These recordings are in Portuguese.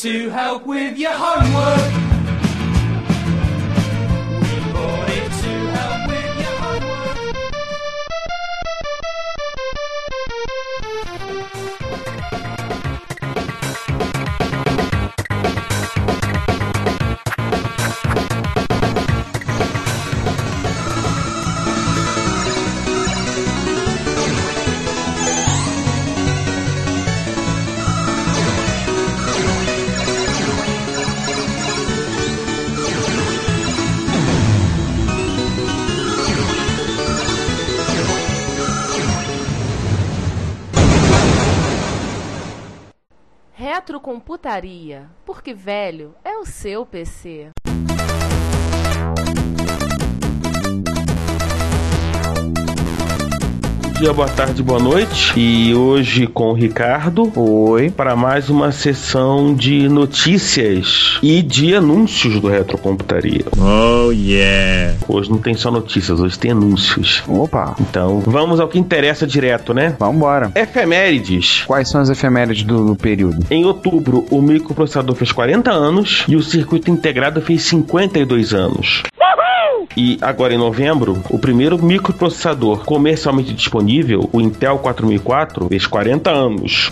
to help with your homework. Retrocomputaria, porque velho é o seu PC. Dia, boa tarde, boa noite. E hoje com o Ricardo. Oi. Para mais uma sessão de notícias e de anúncios do Retrocomputaria. Oh, yeah. Hoje não tem só notícias, hoje tem anúncios. Opa, Então, vamos ao que interessa direto, né? vambora. Efemérides. Quais são as efemérides do, do período? Em outubro, o microprocessador fez 40 anos e o circuito integrado fez 52 anos. E agora em novembro, o primeiro microprocessador comercialmente disponível, o Intel 4004, fez 40 anos.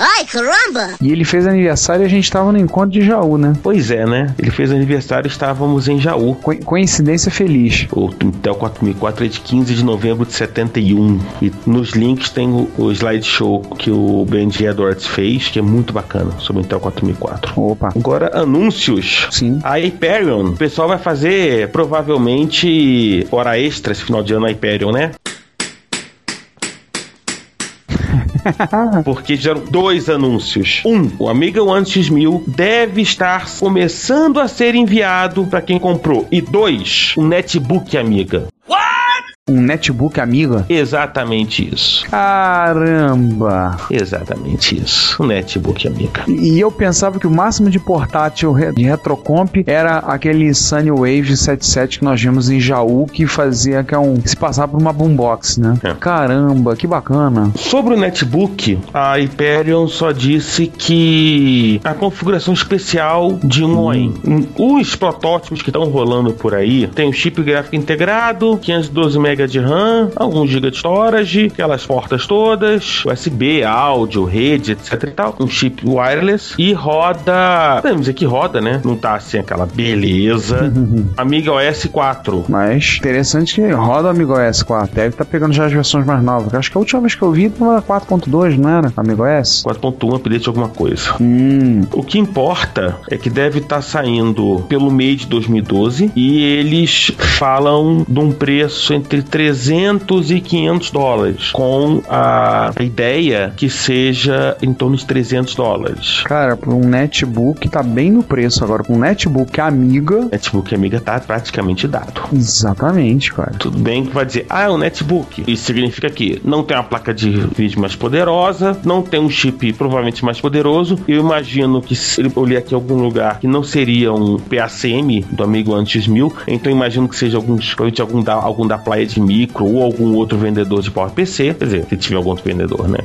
E ele fez aniversário e a gente tava no encontro de Jaú, né? Pois é, né? Ele fez aniversário e estávamos em Jaú. Co- coincidência feliz. O Intel 4004 é de 15 de novembro de 71. E nos links tem o, o slideshow que o Benji Edwards fez, que é muito bacana, sobre o Intel 4004. Opa. Agora, anúncios. Sim. A Hyperion, o pessoal vai fazer provavelmente hora extra esse final de ano na Hyperion, né? Porque fizeram dois anúncios. Um, o Amiga One X1000 deve estar começando a ser enviado para quem comprou. E dois, um netbook Amiga. Um netbook amiga? Exatamente isso. Caramba! Exatamente isso. Um netbook Amiga. E eu pensava que o máximo de portátil de retrocomp era aquele Sunwave 77 que nós vimos em Jaú, que fazia que é um, se passar por uma boombox, né? É. Caramba, que bacana. Sobre o netbook, a Hyperion só disse que a configuração especial de um OEM. Os protótipos que estão rolando por aí tem o chip gráfico integrado, 512 De RAM, alguns GB de storage, aquelas portas todas, USB, áudio, rede, etc e tal, um chip wireless e roda, podemos dizer que roda, né? Não tá assim aquela beleza. Amiga OS 4. Mas interessante que roda o Amigo OS 4. Deve estar pegando já as versões mais novas. Acho que a última vez que eu vi era 4.2, não era? Amigo OS? 4.1 update de alguma coisa. Hum, O que importa é que deve estar saindo pelo meio de 2012 e eles falam de um preço entre 300 e 500 dólares, com a, ideia que seja em torno de 300 dólares. cara, por um netbook tá bem no preço agora. Com um netbook amiga. Netbook Amiga tá praticamente dado. Exatamente, cara. Tudo bem que vai dizer, ah, é um netbook. Isso significa que não tem uma placa de vídeo mais poderosa, não tem um chip provavelmente mais poderoso. Eu imagino que se eu li aqui em algum lugar que não seria um PACM do amigo antes 1000, então eu imagino que seja alguns, algum da, algum da Playa Micro ou algum outro vendedor de PowerPC. Quer dizer, se tiver algum outro vendedor, né?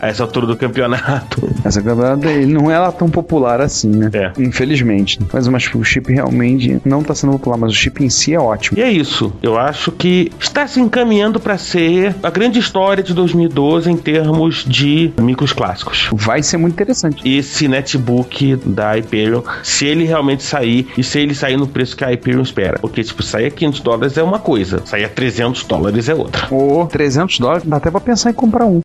A essa altura do campeonato. Essa campeonato ele não é lá tão popular assim, né? É. Infelizmente. Mas, mas o chip realmente não tá sendo popular, mas o chip em si é ótimo. E é isso. Eu acho que está se encaminhando para ser a grande história de 2012 em termos de micros clássicos. Vai ser muito interessante. esse netbook da Hyperion, se ele realmente sair e se ele sair no preço que a Hyperion espera. Porque, tipo, sair a 500 dólares é uma coisa, sair a 300 dólares é outra. Ô, 300 dólares, dá até pra pensar em comprar um.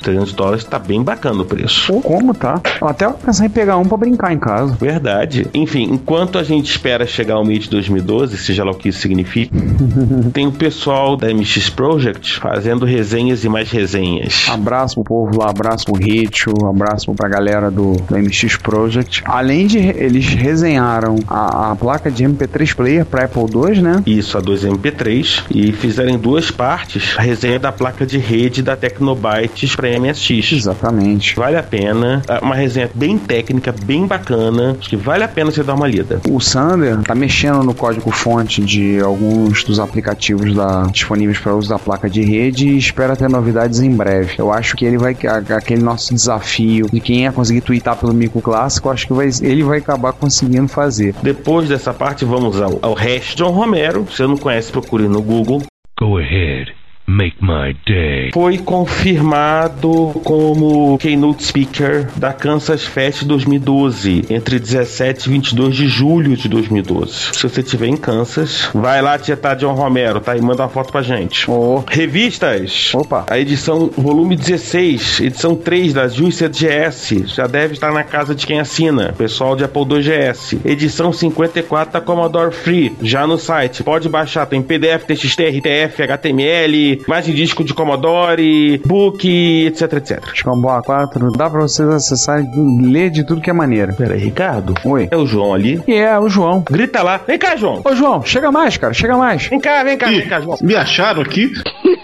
300 dólares tá bem bacana o preço. Ou como, tá? Até pra pensar em pegar um pra brincar em casa. Verdade. Enfim, enquanto a gente espera chegar ao mês de 2012, seja lá o que isso signifique, tem o pessoal da MX Project fazendo resenhas e mais resenhas. Abraço pro povo lá, abraço pro Ritio, abraço pra galera do, do MX Project. Além de eles resenharam a, a placa de MP3 player pra Apple II, né? Isso, a 2MP3, e fizeram em duas partes a resenha da placa de rede da Tecnobytes para pra MSX. Exatamente. Vale a pena. É Uma resenha bem técnica, bem bacana. Acho que vale a pena você dar uma lida. O Sander tá mexendo no código-fonte de alguns dos aplicativos da- disponíveis para uso da placa de rede e espera ter novidades em breve. Eu acho que ele vai aquele nosso desafio de quem ia conseguir twittar pelo micro clássico, acho que vai- ele vai acabar conseguindo fazer. Depois dessa parte, vamos ao, ao resto. John Romero, se você não conhece, procure no Google. Go ahead. Make my day. Foi confirmado como Keynote Speaker da Kansas Fest 2012, entre 17 e 22 de julho de 2012. Se você estiver em Kansas, vai lá tietar John Romero, tá? E manda uma foto pra gente. Oh. Revistas. Opa. A edição volume 16, edição 3 da Juice GS, já deve estar na casa de quem assina, pessoal de Apple II GS. Edição 54 da Commodore Free, já no site. Pode baixar, tem PDF, TXT, RTF, HTML, mais em disco de Commodore, book, etc, etc. Chicamboa 4, dá pra vocês acessarem, ler de tudo que é maneiro. Pera aí, Ricardo. Oi. É o João ali. E é, o João. Grita lá. Vem cá, João. Ô, João, chega mais, cara, chega mais. Vem cá, vem cá, vem cá, João. Me acharam aqui?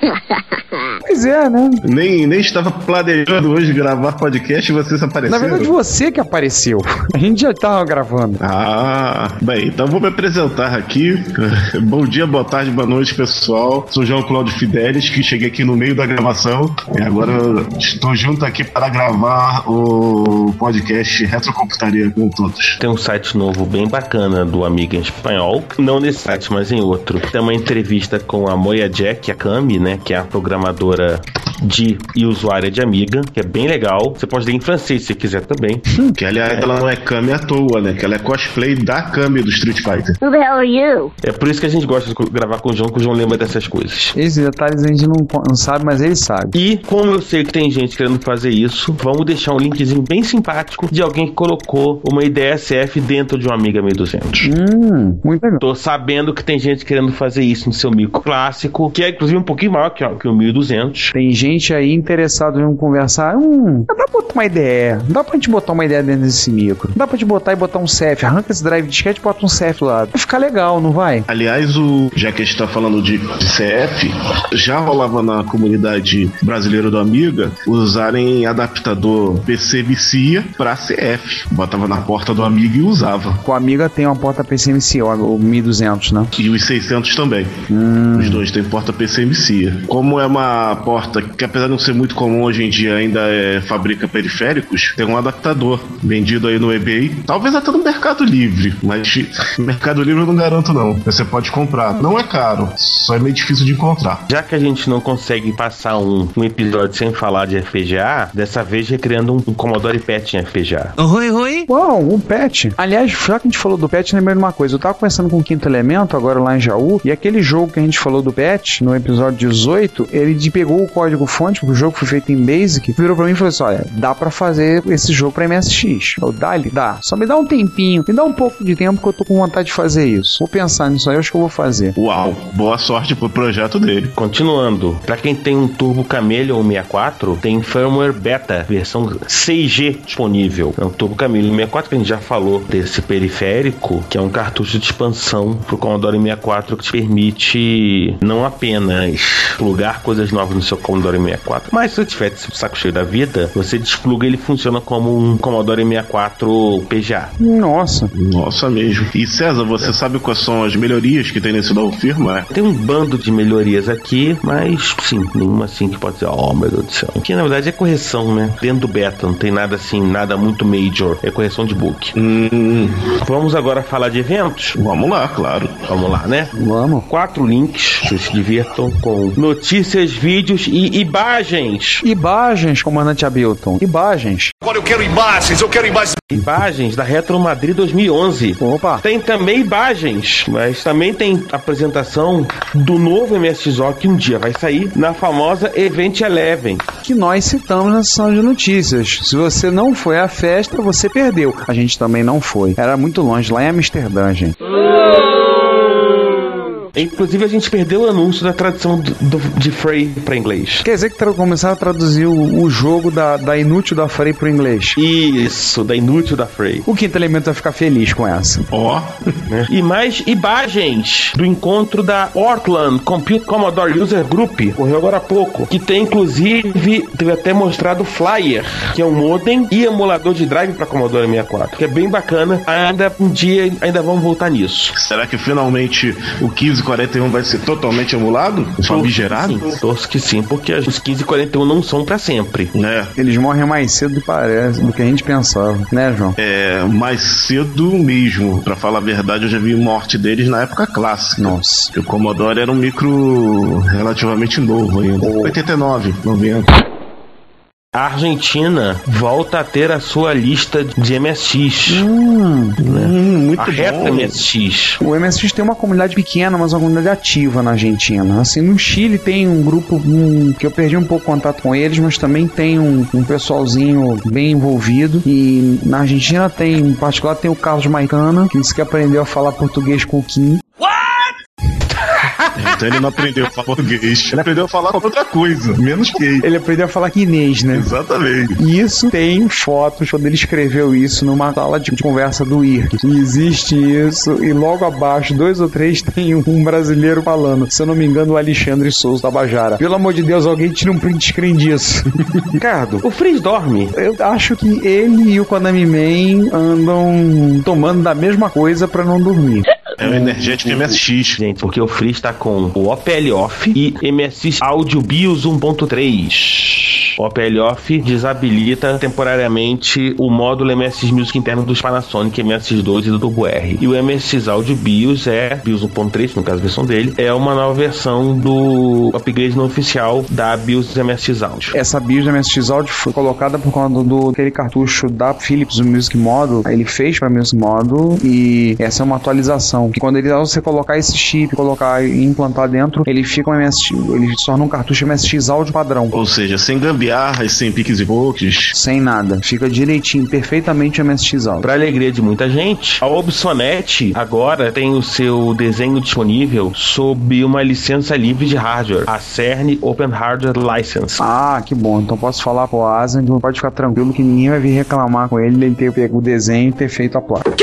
Pois é, né? Nem, nem estava planejando hoje gravar podcast e vocês apareceram. Na verdade, você que apareceu. A gente já tava gravando. Ah, bem, então vou me apresentar aqui. Bom dia, boa tarde, boa noite, pessoal. Sou João Cláudio Fidelis, que cheguei aqui no meio da gravação. E agora estou junto aqui para gravar o podcast Retrocomputaria com todos. Tem um site novo bem bacana do Amiga em espanhol. Não nesse site, mas em outro. Tem uma entrevista com a Moya Jack, a Kami, né? Que é a programadora de e usuária de Amiga, que é bem legal. Você pode ler em francês se quiser também. Que aliás, ela não é Kami à toa, né? Que ela é cosplay da Kami do Street Fighter. Who the hell are you? É por isso que a gente gosta de gravar com o João, que o João lembra dessas coisas. Esses detalhes a gente não, não sabe, mas ele sabe. E como eu sei que tem gente querendo fazer isso, vamos deixar um linkzinho bem simpático de alguém que colocou uma IDSF dentro de um Amiga 1200. Hum, muito legal. Tô sabendo que tem gente querendo fazer isso no seu micro clássico, que é inclusive um pouquinho maior que, que o 1200. Tem gente aí interessada em conversar. Hum, dá pra botar uma ideia. Dá pra gente botar uma ideia dentro desse micro. Dá pra te botar e botar um CF. Arranca esse drive de disquete e bota um CF lá. Vai ficar legal, não vai? Aliás, o, já que a gente tá falando de, de CF, já rolava na comunidade brasileira do Amiga usarem adaptador PC Vicia pra CF. Botava na porta do Amiga e usava. Com a amiga tem uma porta PCMC, o o 1200, né? E os 600 também. Os dois têm porta PCMC. Como é uma porta que, apesar de não ser muito comum hoje em dia, ainda é, fabrica periféricos, tem um adaptador vendido aí no eBay. Talvez até no Mercado Livre, mas Mercado Livre eu não garanto não. Você pode comprar. Não é caro, só é meio difícil de encontrar. Já que a gente não consegue passar um, um episódio sem falar de FPGA, dessa vez recriando um, um Commodore PET em FPGA. Uau, um pet. Aliás, já que a gente falou do pet, lembrei de uma coisa. Eu tava conversando com o Quinto Elemento, agora lá em Jaú, e aquele jogo que a gente falou do pet, no episódio 18, ele pegou o código fonte, porque o jogo foi feito em Basic, virou pra mim e falou assim: olha, dá pra fazer esse jogo pra MSX. Eu, dá-lhe? Dá. Só me dá um tempinho, me dá um pouco de tempo que eu tô com vontade de fazer isso. Vou pensar nisso aí, eu acho que eu vou fazer. Uau, boa sorte pro projeto dele. Continuando, para quem tem um Turbo Chameleon 64, tem firmware beta, versão 6G disponível. É um Turbo Chameleon 64 que a gente já falou desse periférico, que é um cartucho de expansão pro Commodore 64 que te permite não apenas plugar coisas novas no seu Commodore 64, mas se você tiver esse saco cheio da vida, você despluga e ele funciona como um Commodore 64 PGA. Nossa. Nossa mesmo. E César, você sabe quais são as melhorias que tem nesse novo firmware? Tem um bando de melhorias aqui, mas sim, nenhuma assim que pode dizer, oh meu Deus do céu. Que na verdade é correção, né? Dentro do beta, não tem nada assim, nada muito major. É correção de bug. Hum, Vamos agora falar de eventos? vamos lá, claro. Vamos lá, né? Vamos. Quatro links, vocês se divirtam com notícias, vídeos e imagens. Imagens, comandante Abilton. Imagens. Agora eu quero imagens, eu quero imagens. Imagens da Retro Madrid 2011. Opa. Tem também imagens, mas também tem apresentação do novo MSXO que um dia vai sair na famosa Event Eleven. que nós citamos na sessão de notícias. Se você não foi à festa, você perdeu. A gente também não foi. Era muito longe, lá em Amsterdã, gente. Inclusive, a gente perdeu o anúncio da tradução do, do- de Frey pra inglês. Quer dizer que começaram a traduzir o, o jogo da, da inútil da Frey pro inglês. Isso, da inútil da Frey. O quinto elemento vai ficar feliz com essa. Ó, né? E mais imagens do encontro da Ortland Compute Commodore User Group, correu agora há pouco, que tem inclusive, teve até mostrado Flyer, que é um modem e emulador de drive para Commodore 64, que é bem bacana. Ainda um dia ainda vamos voltar nisso. será que finalmente o 1541 vai ser totalmente emulado? Famigerado? Sim, torço que sim, porque os 1541 não são para sempre. Né? Eles morrem mais cedo do que parece, do que a gente pensava, né, João? É, mais cedo mesmo. Pra falar a verdade, eu já vi morte deles na época clássica. Nossa. O Commodore era um micro relativamente novo ainda. 89, 90. A Argentina volta a ter a sua lista de MSX. Hum, muito a reta bom. MSX. O MSX tem uma comunidade pequena, mas uma comunidade ativa na Argentina. Assim, no Chile tem um grupo um, que eu perdi um pouco o contato com eles, mas também tem um, um pessoalzinho bem envolvido. E na Argentina tem, em particular, tem o Carlos Maicana, que disse que aprendeu a falar português com o Kim. Então ele não aprendeu a falar português. Ele aprendeu a falar qualquer outra coisa, menos que Ele aprendeu a falar guinês, né? Exatamente. E Isso tem fotos quando ele escreveu isso numa sala de conversa do IRC. E existe isso, e logo abaixo, dois ou três, tem um brasileiro falando. Se eu não me engano, o Alexandre Souza Tabajara. Pelo amor de Deus, alguém tira um print screen disso. Ricardo, o Freeze dorme. Eu acho que ele e o Konami Man andam tomando da mesma coisa pra não dormir. É o energético MSX. Gente, porque o Free está com o OPL Off e MSX Audio BIOS 1.3. O OPL Off desabilita temporariamente o módulo MSX Music interno dos Panasonic MSX2 e do Turbo R. E o MSX Audio BIOS é BIOS 1.3, no caso a versão dele, é uma nova versão do upgrade não oficial da BIOS MSX Audio. Essa BIOS MSX Audio foi colocada por conta do aquele cartucho da Philips, o Music Model. Ele fez para Music Model e essa é uma atualização. Que quando ele ao você colocar esse chip, colocar e implantar dentro, ele fica um MSX, ele se torna um cartucho MSX Audio padrão. Ou seja, sem gambiarras, sem piques e poques. Sem nada. Fica direitinho, perfeitamente o MSX Audio. Para alegria de muita gente, a Obsonet agora tem o seu desenho disponível sob uma licença livre de hardware, a CERN Open Hardware License. Ah, que bom. Então posso falar pro Asa, então pode ficar tranquilo que ninguém vai vir reclamar com ele ele ter pego o desenho e ter feito a placa.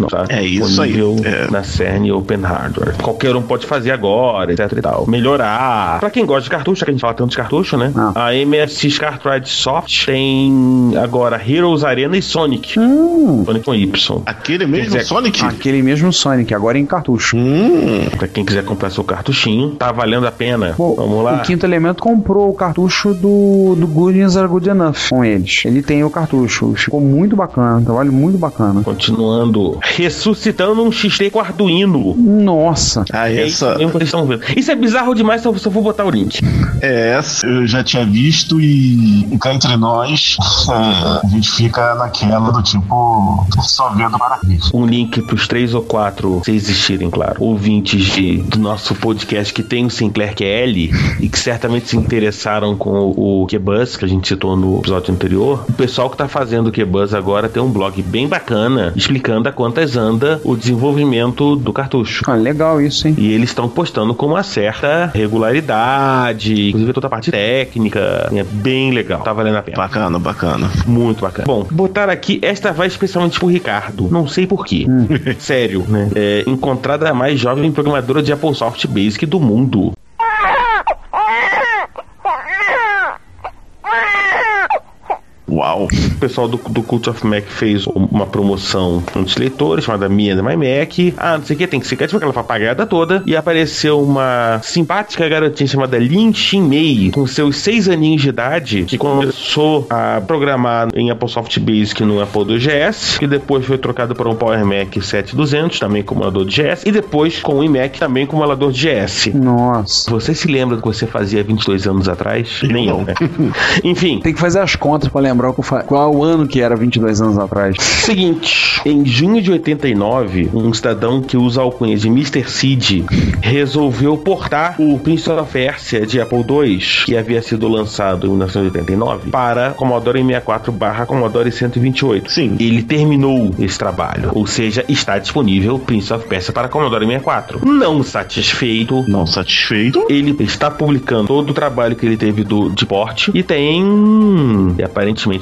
Não, tá É isso aí. É. Na CERN Open Hardware. Qualquer um pode fazer agora, etc e tal. Melhorar. Pra quem gosta de cartucho, já que a gente fala tanto de cartucho, né? Ah. A MSX Cartridge Soft tem agora Heroes Arena e Sonic. Hum, Sonic com Y. Aquele mesmo Quer dizer, Sonic? aquele mesmo Sonic, agora em cartucho. Hum, Pra quem quiser comprar seu cartuchinho, tá valendo a pena. Bom, Vamos lá. O Quinto Elemento comprou o cartucho do, do Goodies Are Good Enough com eles. Ele tem o cartucho. Ficou muito bacana, um trabalho muito bacana. Continuando, ressuscitando um XT com Arduino. Nossa. ah, É isso essa, que vocês estão vendo. Isso é bizarro demais se eu, se eu for botar o link. é essa eu já tinha visto e, cá entre nós é, a gente fica naquela do tipo só vendo para isso. Um link pros três ou quatro, se existirem, claro, ouvintes de, do nosso podcast que tem o Sinclair QL e que certamente se interessaram com o, o QBuzz, que a gente citou no episódio anterior. O pessoal que tá fazendo o QBuzz agora tem um blog bem bacana explicando a quantas anda o desenvolvimento do cartucho. Ah, legal isso, hein? E eles estão postando com uma certa regularidade, inclusive toda a parte técnica. É bem legal. Tá valendo a pena. Bacana, bacana. Muito bacana. Bom, botar aqui, esta vai especialmente pro Ricardo. Não sei porquê. Sério, né? É, encontrada a mais jovem programadora de Apple Soft Basic do mundo. O pessoal do, do Cult of Mac fez uma promoção entre leitores chamada Me and My Mac. Ah, não sei o que, tem que ser tipo aquela papagaiada toda. E apareceu uma simpática garotinha chamada Lin Xin Mei, com seus seis aninhos de idade, que começou a programar em Apple Soft Basic no Apple IIGS, que depois foi trocado para um Power Mac 7200, também com emulador de GS, e depois com o iMac também com emulador de GS. Nossa. Você se lembra do que você fazia 22 anos atrás? Nem eu, né? Enfim, Tem que fazer as contas pra lembrar lembrar qual, fa- qual o ano que era 22 anos atrás. Seguinte, em junho de 89, um cidadão que usa a alcunha de Mr. Seed resolveu portar o Prince of Persia de Apple II, que havia sido lançado em 1989, para Commodore 64 barra Commodore 128. Sim. Ele terminou esse trabalho, ou seja, está disponível Prince of Persia para Commodore 64. Não satisfeito, Não satisfeito. ele está publicando todo o trabalho que ele teve do, de porte e tem. E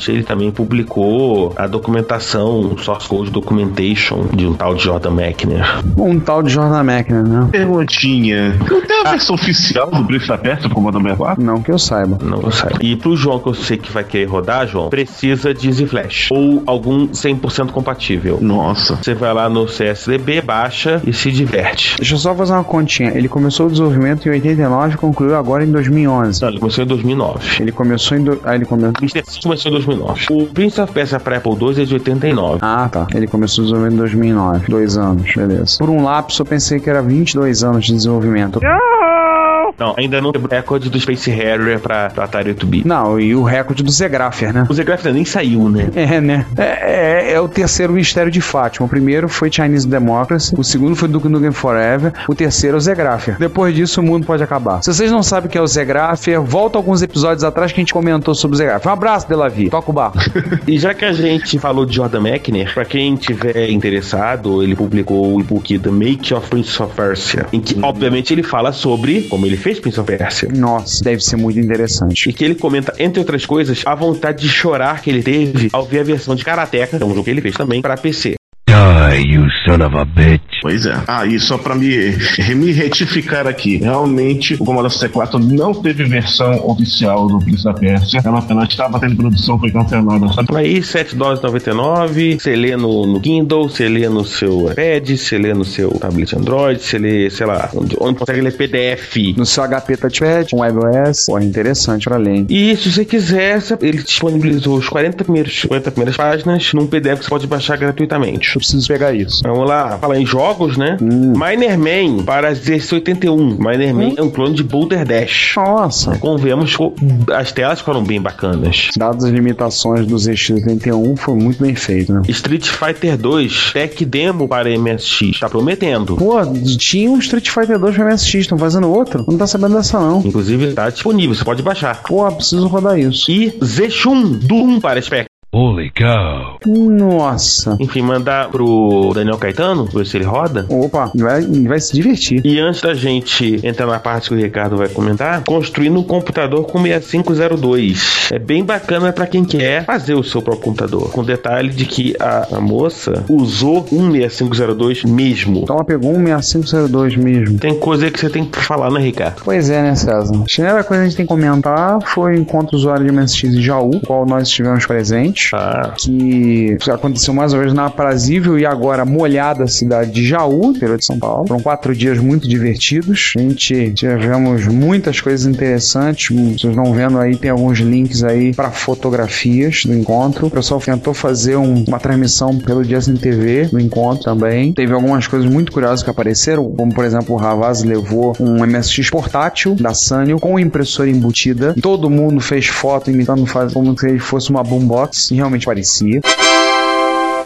ele também publicou a documentação, o source code documentation de um tal de Jordan Mechner. Um tal de Jordan Mechner, né? Perguntinha. Não tem a versão oficial do da Persia pro Commodore 64? Não que eu saiba. Não sei. E pro João, que eu sei que vai querer rodar, João, precisa de Z Flash ou algum 100% compatível. Nossa. Você vai lá no CSDB, baixa e se diverte. Deixa eu só fazer uma continha. Ele começou o desenvolvimento em 89 e concluiu agora em 2011. Não, ele começou em 2009. Ele começou em. Do... Ah, ele começou. Começou em 2009. O Prince of Persia para Apple II é de 89. Ah, tá. Ele começou o desenvolvimento em 2009. Dois anos, beleza. Por um lapso eu pensei que era 22 anos de desenvolvimento. Não, ainda não tem recorde do Space Harrier pra, pra Atari 8-bit. Não, e o recorde do Zegraffer, né? O Zegraph nem saiu, né? É, né? É, é- é o terceiro mistério de Fátima. O primeiro foi Chinese Democracy, o segundo foi Duke Nukem Forever, o terceiro é o Zegraffer. Depois disso, o mundo pode acabar. Se vocês não sabem o que é o Zegraffer, volta alguns episódios atrás que a gente comentou sobre o Zegraffer. Um abraço, Delavi. Toca o barco. E já que a gente falou de Jordan Mechner, pra quem tiver interessado, ele publicou o e-book The Make of Prince of Persia, em que, obviamente, ele fala sobre como ele fez Prince of Persia. Nossa, deve ser muito interessante. E que ele comenta, entre outras coisas, a vontade de chorar que ele teve ao ver a versão de Karateka, que é um jogo que ele fez também, pra PC. Pois é. Ah, e só pra me, me retificar aqui, realmente o Commodore 64 não teve versão oficial do Prince da Pérsia. Ela apenas estava tendo produção, foi cancelada. Sabe? Aí, 7 dólares 99, você lê no, no Kindle, você lê no seu iPad, você lê no seu tablet Android, você lê, sei lá, onde, onde consegue ler PDF. No seu HP Touchpad, um WebOS, pô, interessante pra além. E se você quiser, ele disponibilizou os 40 primeiros, 50 primeiras páginas num PDF que você pode baixar gratuitamente. Preciso pegar isso. Vamos lá, falar em jogos, né? Miner Man para ZC81. Miner Man é um clone de Boulder Dash. Nossa. Convenhamos, co- as telas foram bem bacanas. Dadas as limitações do ZX81, foi muito bem feito, né? Street Fighter 2 Tech Demo para MSX. Tá prometendo. Pô, tinha um Street Fighter 2 pra MSX, estão fazendo outro? Não tá sabendo dessa, não. Inclusive, tá disponível, você pode baixar. Pô, preciso rodar isso. E Z-Shun Doom para Spectrum. Nossa. Enfim, mandar pro Daniel Caetano, ver se ele roda. Opa, vai, vai se divertir. E antes da gente entrar na parte que o Ricardo vai comentar, construindo um computador com 6502. É bem bacana pra quem quer fazer o seu próprio computador. Com detalhe de que a, a moça usou um 6502 mesmo. Então ela pegou um 6502 mesmo. Tem coisa aí que você tem que falar, né, Ricardo? Pois é, né, César? A primeira coisa que a gente tem que comentar foi o encontro usuário de MSX em Jaú, o qual nós estivemos presentes. Ah, que aconteceu mais ou menos na aprazível e agora molhada cidade de Jaú, interior de São Paulo. Foram quatro dias muito divertidos. A gente tivemos muitas coisas interessantes. Vocês vão vendo aí, tem alguns links aí para fotografias do encontro. O pessoal tentou fazer um- uma transmissão pelo Justin TV do encontro também. Teve algumas coisas muito curiosas que apareceram, como por exemplo o Ravaz levou um MSX portátil da Sanyo com impressora embutida. Todo mundo fez foto imitando como se ele fosse uma boombox realmente parecia.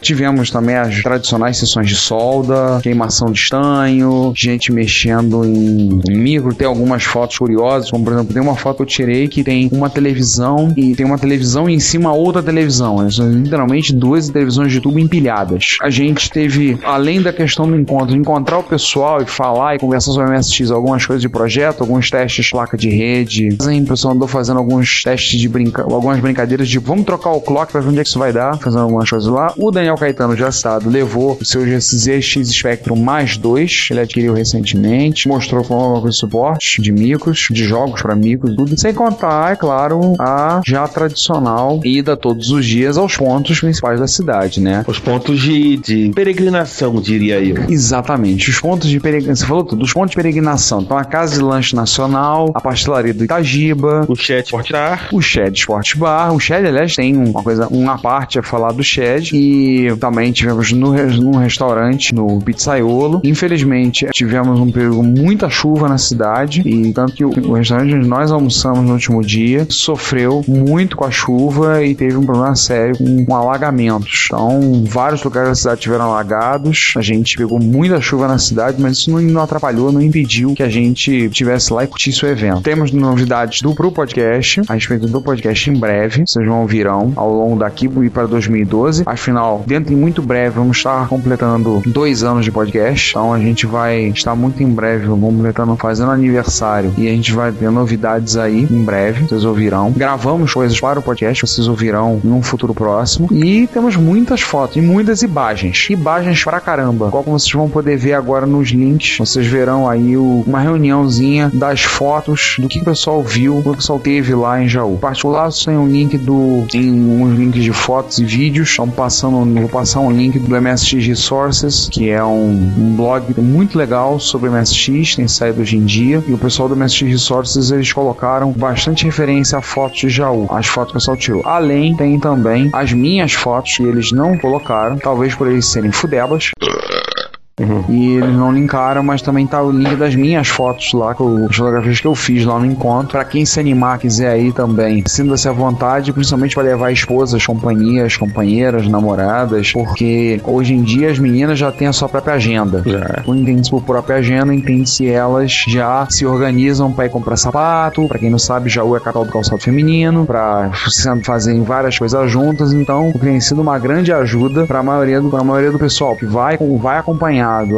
Tivemos também as tradicionais sessões de solda, queimação de estanho, gente mexendo em, micro. Tem algumas fotos curiosas, como por exemplo, tem uma foto que eu tirei que tem uma televisão e tem uma televisão e em cima outra televisão. né? São literalmente duas televisões de tubo empilhadas. A gente teve, além da questão do encontro, encontrar o pessoal e falar e conversar sobre o MSX, algumas coisas de projeto, alguns testes placa de rede. A pessoa andou fazendo alguns testes de brinca algumas brincadeiras de vamos trocar o clock pra ver onde é que isso vai dar, fazendo algumas coisas lá. O Daniel Caetano já citado levou o seu ZX Spectrum mais 2, ele adquiriu recentemente, mostrou como o suporte de micros, de jogos para micros, tudo. Sem contar, é claro, a já tradicional ida todos os dias aos pontos principais da cidade, né? os pontos de, de peregrinação, diria eu. Exatamente, os pontos de peregrinação. Você falou tudo, os pontos de peregrinação. Então, a Casa de Lanche Nacional, a pastelaria do Itagiba, O chat portar. o Shed Sport Bar. O Shed, aliás, tem uma coisa, uma parte a falar do Shed. E Também tivemos no, num restaurante, no Pizzaiolo. Infelizmente, tivemos um período muita chuva na cidade. E tanto que o, o restaurante onde nós almoçamos no último dia sofreu muito com a chuva e teve um problema sério com, com alagamentos. Então, vários lugares da cidade tiveram alagados. A gente pegou muita chuva na cidade, mas isso não, não atrapalhou, não impediu que a gente tivesse lá e curtisse o evento. Temos novidades do pro podcast, a respeito do podcast em breve. Vocês vão virão ao longo daqui e para 2012. Afinal, dentro de muito breve, vamos estar completando dois anos de podcast. Então a gente vai estar muito em breve completando, fazendo aniversário. E a gente vai ter novidades aí em breve. Vocês ouvirão. Gravamos coisas para o podcast, vocês ouvirão num futuro próximo. E temos muitas fotos e muitas imagens. Imagens pra caramba. Qual que vocês vão poder ver agora nos links. Vocês verão aí o- uma reuniãozinha das fotos do que o pessoal viu, o que o pessoal teve lá em Jaú. Particular, tem um link do. Tem uns links de fotos e vídeos. Estão passando. Vou passar um link do MSX Resources, que é um, um blog muito legal sobre MSX, tem saído hoje em dia. E o pessoal do MSX Resources eles colocaram bastante referência a fotos de Jaú, as fotos que o pessoal tirou. Além, tem também as minhas fotos que eles não colocaram, talvez por eles serem fudebas. E eles não linkaram, mas também tá o link das minhas fotos lá, que eu, as fotografias que eu fiz lá no encontro. Pra quem se animar, quiser aí também, sinta-se à vontade, principalmente para levar esposas, companhias, companheiras, namoradas, porque hoje em dia as meninas já têm a sua própria agenda. Já. Quando entende-se por própria agenda, entende-se elas já se organizam para ir comprar sapato. Pra quem não sabe, Jaú é a capital do calçado feminino, pra se- fazerem várias coisas juntas. Então, tem sido uma grande ajuda pra maioria do, pra maioria do pessoal que vai, vai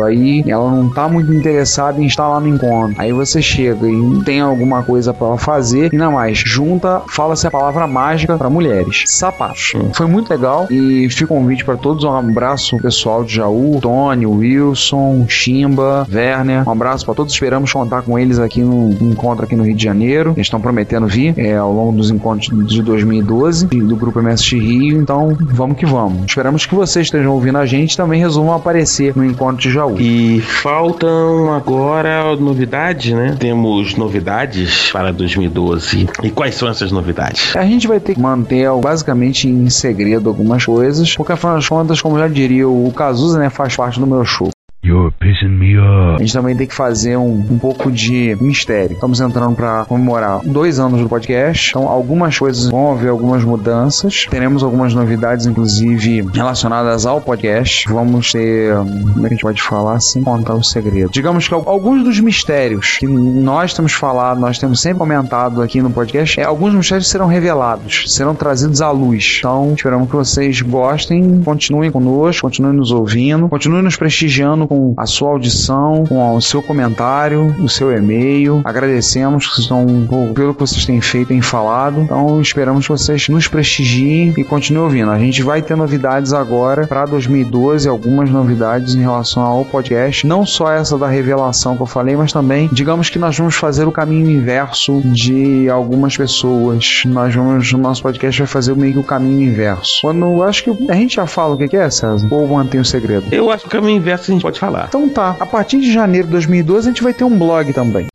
Aí ela não tá muito interessada em estar lá no encontro. Aí você chega e tem alguma coisa pra ela fazer. E não mais, junta, fala-se a palavra mágica pra mulheres: sapatos. Foi muito legal e fica um convite pra todos. Um abraço pessoal de Jaú, Tony, Wilson, Chimba, Werner. Um abraço pra todos. Esperamos contar com eles aqui no encontro aqui no Rio de Janeiro. Eles estão prometendo vir é, ao longo dos encontros de 2012 e do grupo MSX Rio. Então vamos que vamos. Esperamos que vocês estejam ouvindo a gente e também resolvam aparecer no encontro de Jaú. E faltam agora novidades, né? Temos novidades para 2012. E quais são essas novidades? A gente vai ter que manter basicamente em segredo algumas coisas, porque afinal das contas, como já diria o Cazuza, né, faz parte do meu show. You're pissing me off. A gente também tem que fazer um, um pouco de mistério. Estamos entrando para comemorar dois anos do podcast. Então, algumas coisas vão haver algumas mudanças. Teremos algumas novidades, inclusive, relacionadas ao podcast. Vamos ter. Como é que a gente pode falar sem contar o segredo? Digamos que al- alguns dos mistérios que nós temos falado, nós temos sempre comentado aqui no podcast, é, alguns mistérios serão revelados, serão trazidos à luz. Então, esperamos que vocês gostem, continuem conosco, continuem nos ouvindo, continuem nos prestigiando com a sua audição, com o seu comentário, o seu e-mail. Agradecemos que estão, pelo que vocês têm feito, têm falado. Então, esperamos que vocês nos prestigiem e continuem ouvindo. A gente vai ter novidades agora para 2012, algumas novidades em relação ao podcast. Não só essa da revelação que eu falei, mas também, digamos que nós vamos fazer o caminho inverso de algumas pessoas. Nós vamos, o nosso podcast vai fazer meio que o caminho inverso. Quando acho que a gente já fala o que é, César? Ou mantém o segredo? Eu acho que o caminho inverso a gente pode falar. Então tá, a partir de janeiro de 2012 a gente vai ter um blog também.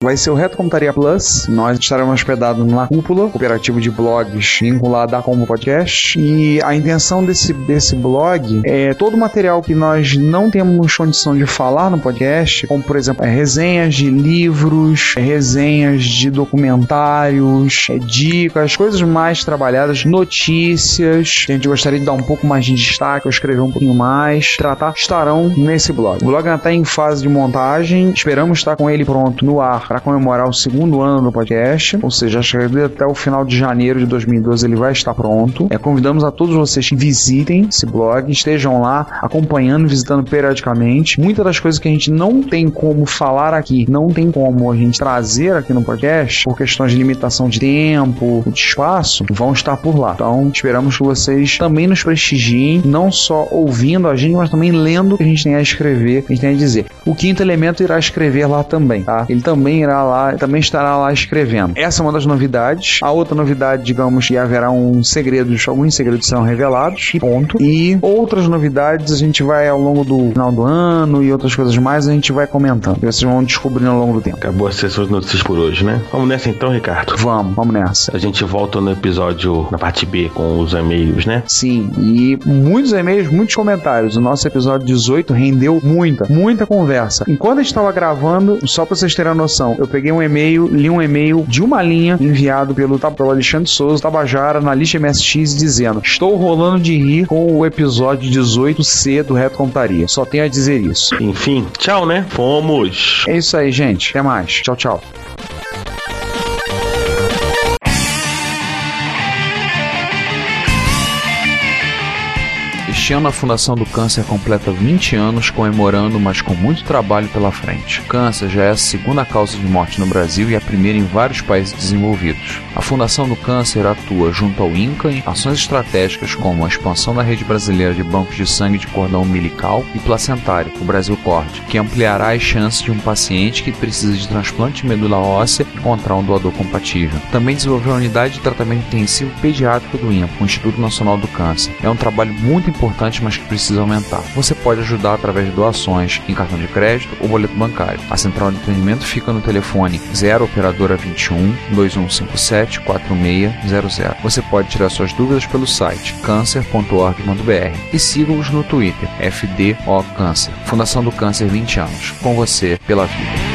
Vai ser o Reto Computaria Plus. Nós estaremos hospedados na Cúpula, cooperativo de blogs vinculado à Combo Podcast. E a intenção desse, desse blog é todo o material que nós não temos condição de falar no podcast, como por exemplo, é, resenhas de livros, é, resenhas de documentários, é, dicas, coisas mais trabalhadas, notícias. que A gente gostaria de dar um pouco mais de destaque, ou escrever um pouquinho mais, tratar, estarão nesse blog. O blog ainda está em fase de montagem. Esperamos estar com ele pronto no ar para comemorar o segundo ano do podcast, ou seja, acho que até o final de janeiro de 2012 ele vai estar pronto. É, convidamos a todos vocês que visitem esse blog, estejam lá acompanhando, visitando periodicamente. Muitas das coisas que a gente não tem como falar aqui, não tem como a gente trazer aqui no podcast, por questões de limitação de tempo, de espaço, vão estar por lá. Então, esperamos que vocês também nos prestigiem, não só ouvindo a gente, mas também lendo o que a gente tem a escrever, o que a gente tem a dizer. O quinto elemento irá escrever lá também, tá? Ele também irá irá lá, também estará lá escrevendo. Essa é uma das novidades. A outra novidade, digamos, que haverá um segredos, alguns segredos serão revelados, e ponto. E outras novidades a gente vai ao longo do final do ano e outras coisas mais a gente vai comentando. E vocês vão descobrindo ao longo do tempo. Acabou as sessões de notícias por hoje, né? Vamos nessa então, Ricardo. Vamos, vamos nessa. A gente volta no episódio, na parte B, com os e-mails, né? Sim, e muitos e-mails, muitos comentários. O nosso episódio 18 rendeu muita, muita conversa. Enquanto a gente estava gravando, só pra vocês terem a noção, eu peguei um e-mail, li um e-mail de uma linha enviado pelo, pelo Alexandre Souza, Tabajara, na lista MSX, dizendo: Estou rolando de rir com o episódio 18C do Reto. Só tenho a dizer isso. Enfim, tchau, né? Fomos! É isso aí, gente. Até mais. Tchau, tchau. Este ano a Fundação do Câncer completa 20 anos comemorando, mas com muito trabalho pela frente. O câncer já é a segunda causa de morte no Brasil e a primeira em vários países desenvolvidos. A Fundação do Câncer atua junto ao INCA em ações estratégicas como a expansão da rede brasileira de bancos de sangue de cordão umbilical e placentário, o Brasil Cord, que ampliará as chances de um paciente que precisa de transplante de medula óssea encontrar um doador compatível. Também desenvolveu a unidade de tratamento intensivo pediátrico do INPA, o Instituto Nacional do Câncer. É um trabalho muito importante, mas que precisa aumentar. Você pode ajudar através de doações em cartão de crédito ou boleto bancário. A central de atendimento fica no telefone 0 operadora 21 2157 4600. Você pode tirar suas dúvidas pelo site cancer.org.br e siga-os no Twitter FDO Câncer. Fundação do Câncer 20 anos. Com você pela vida.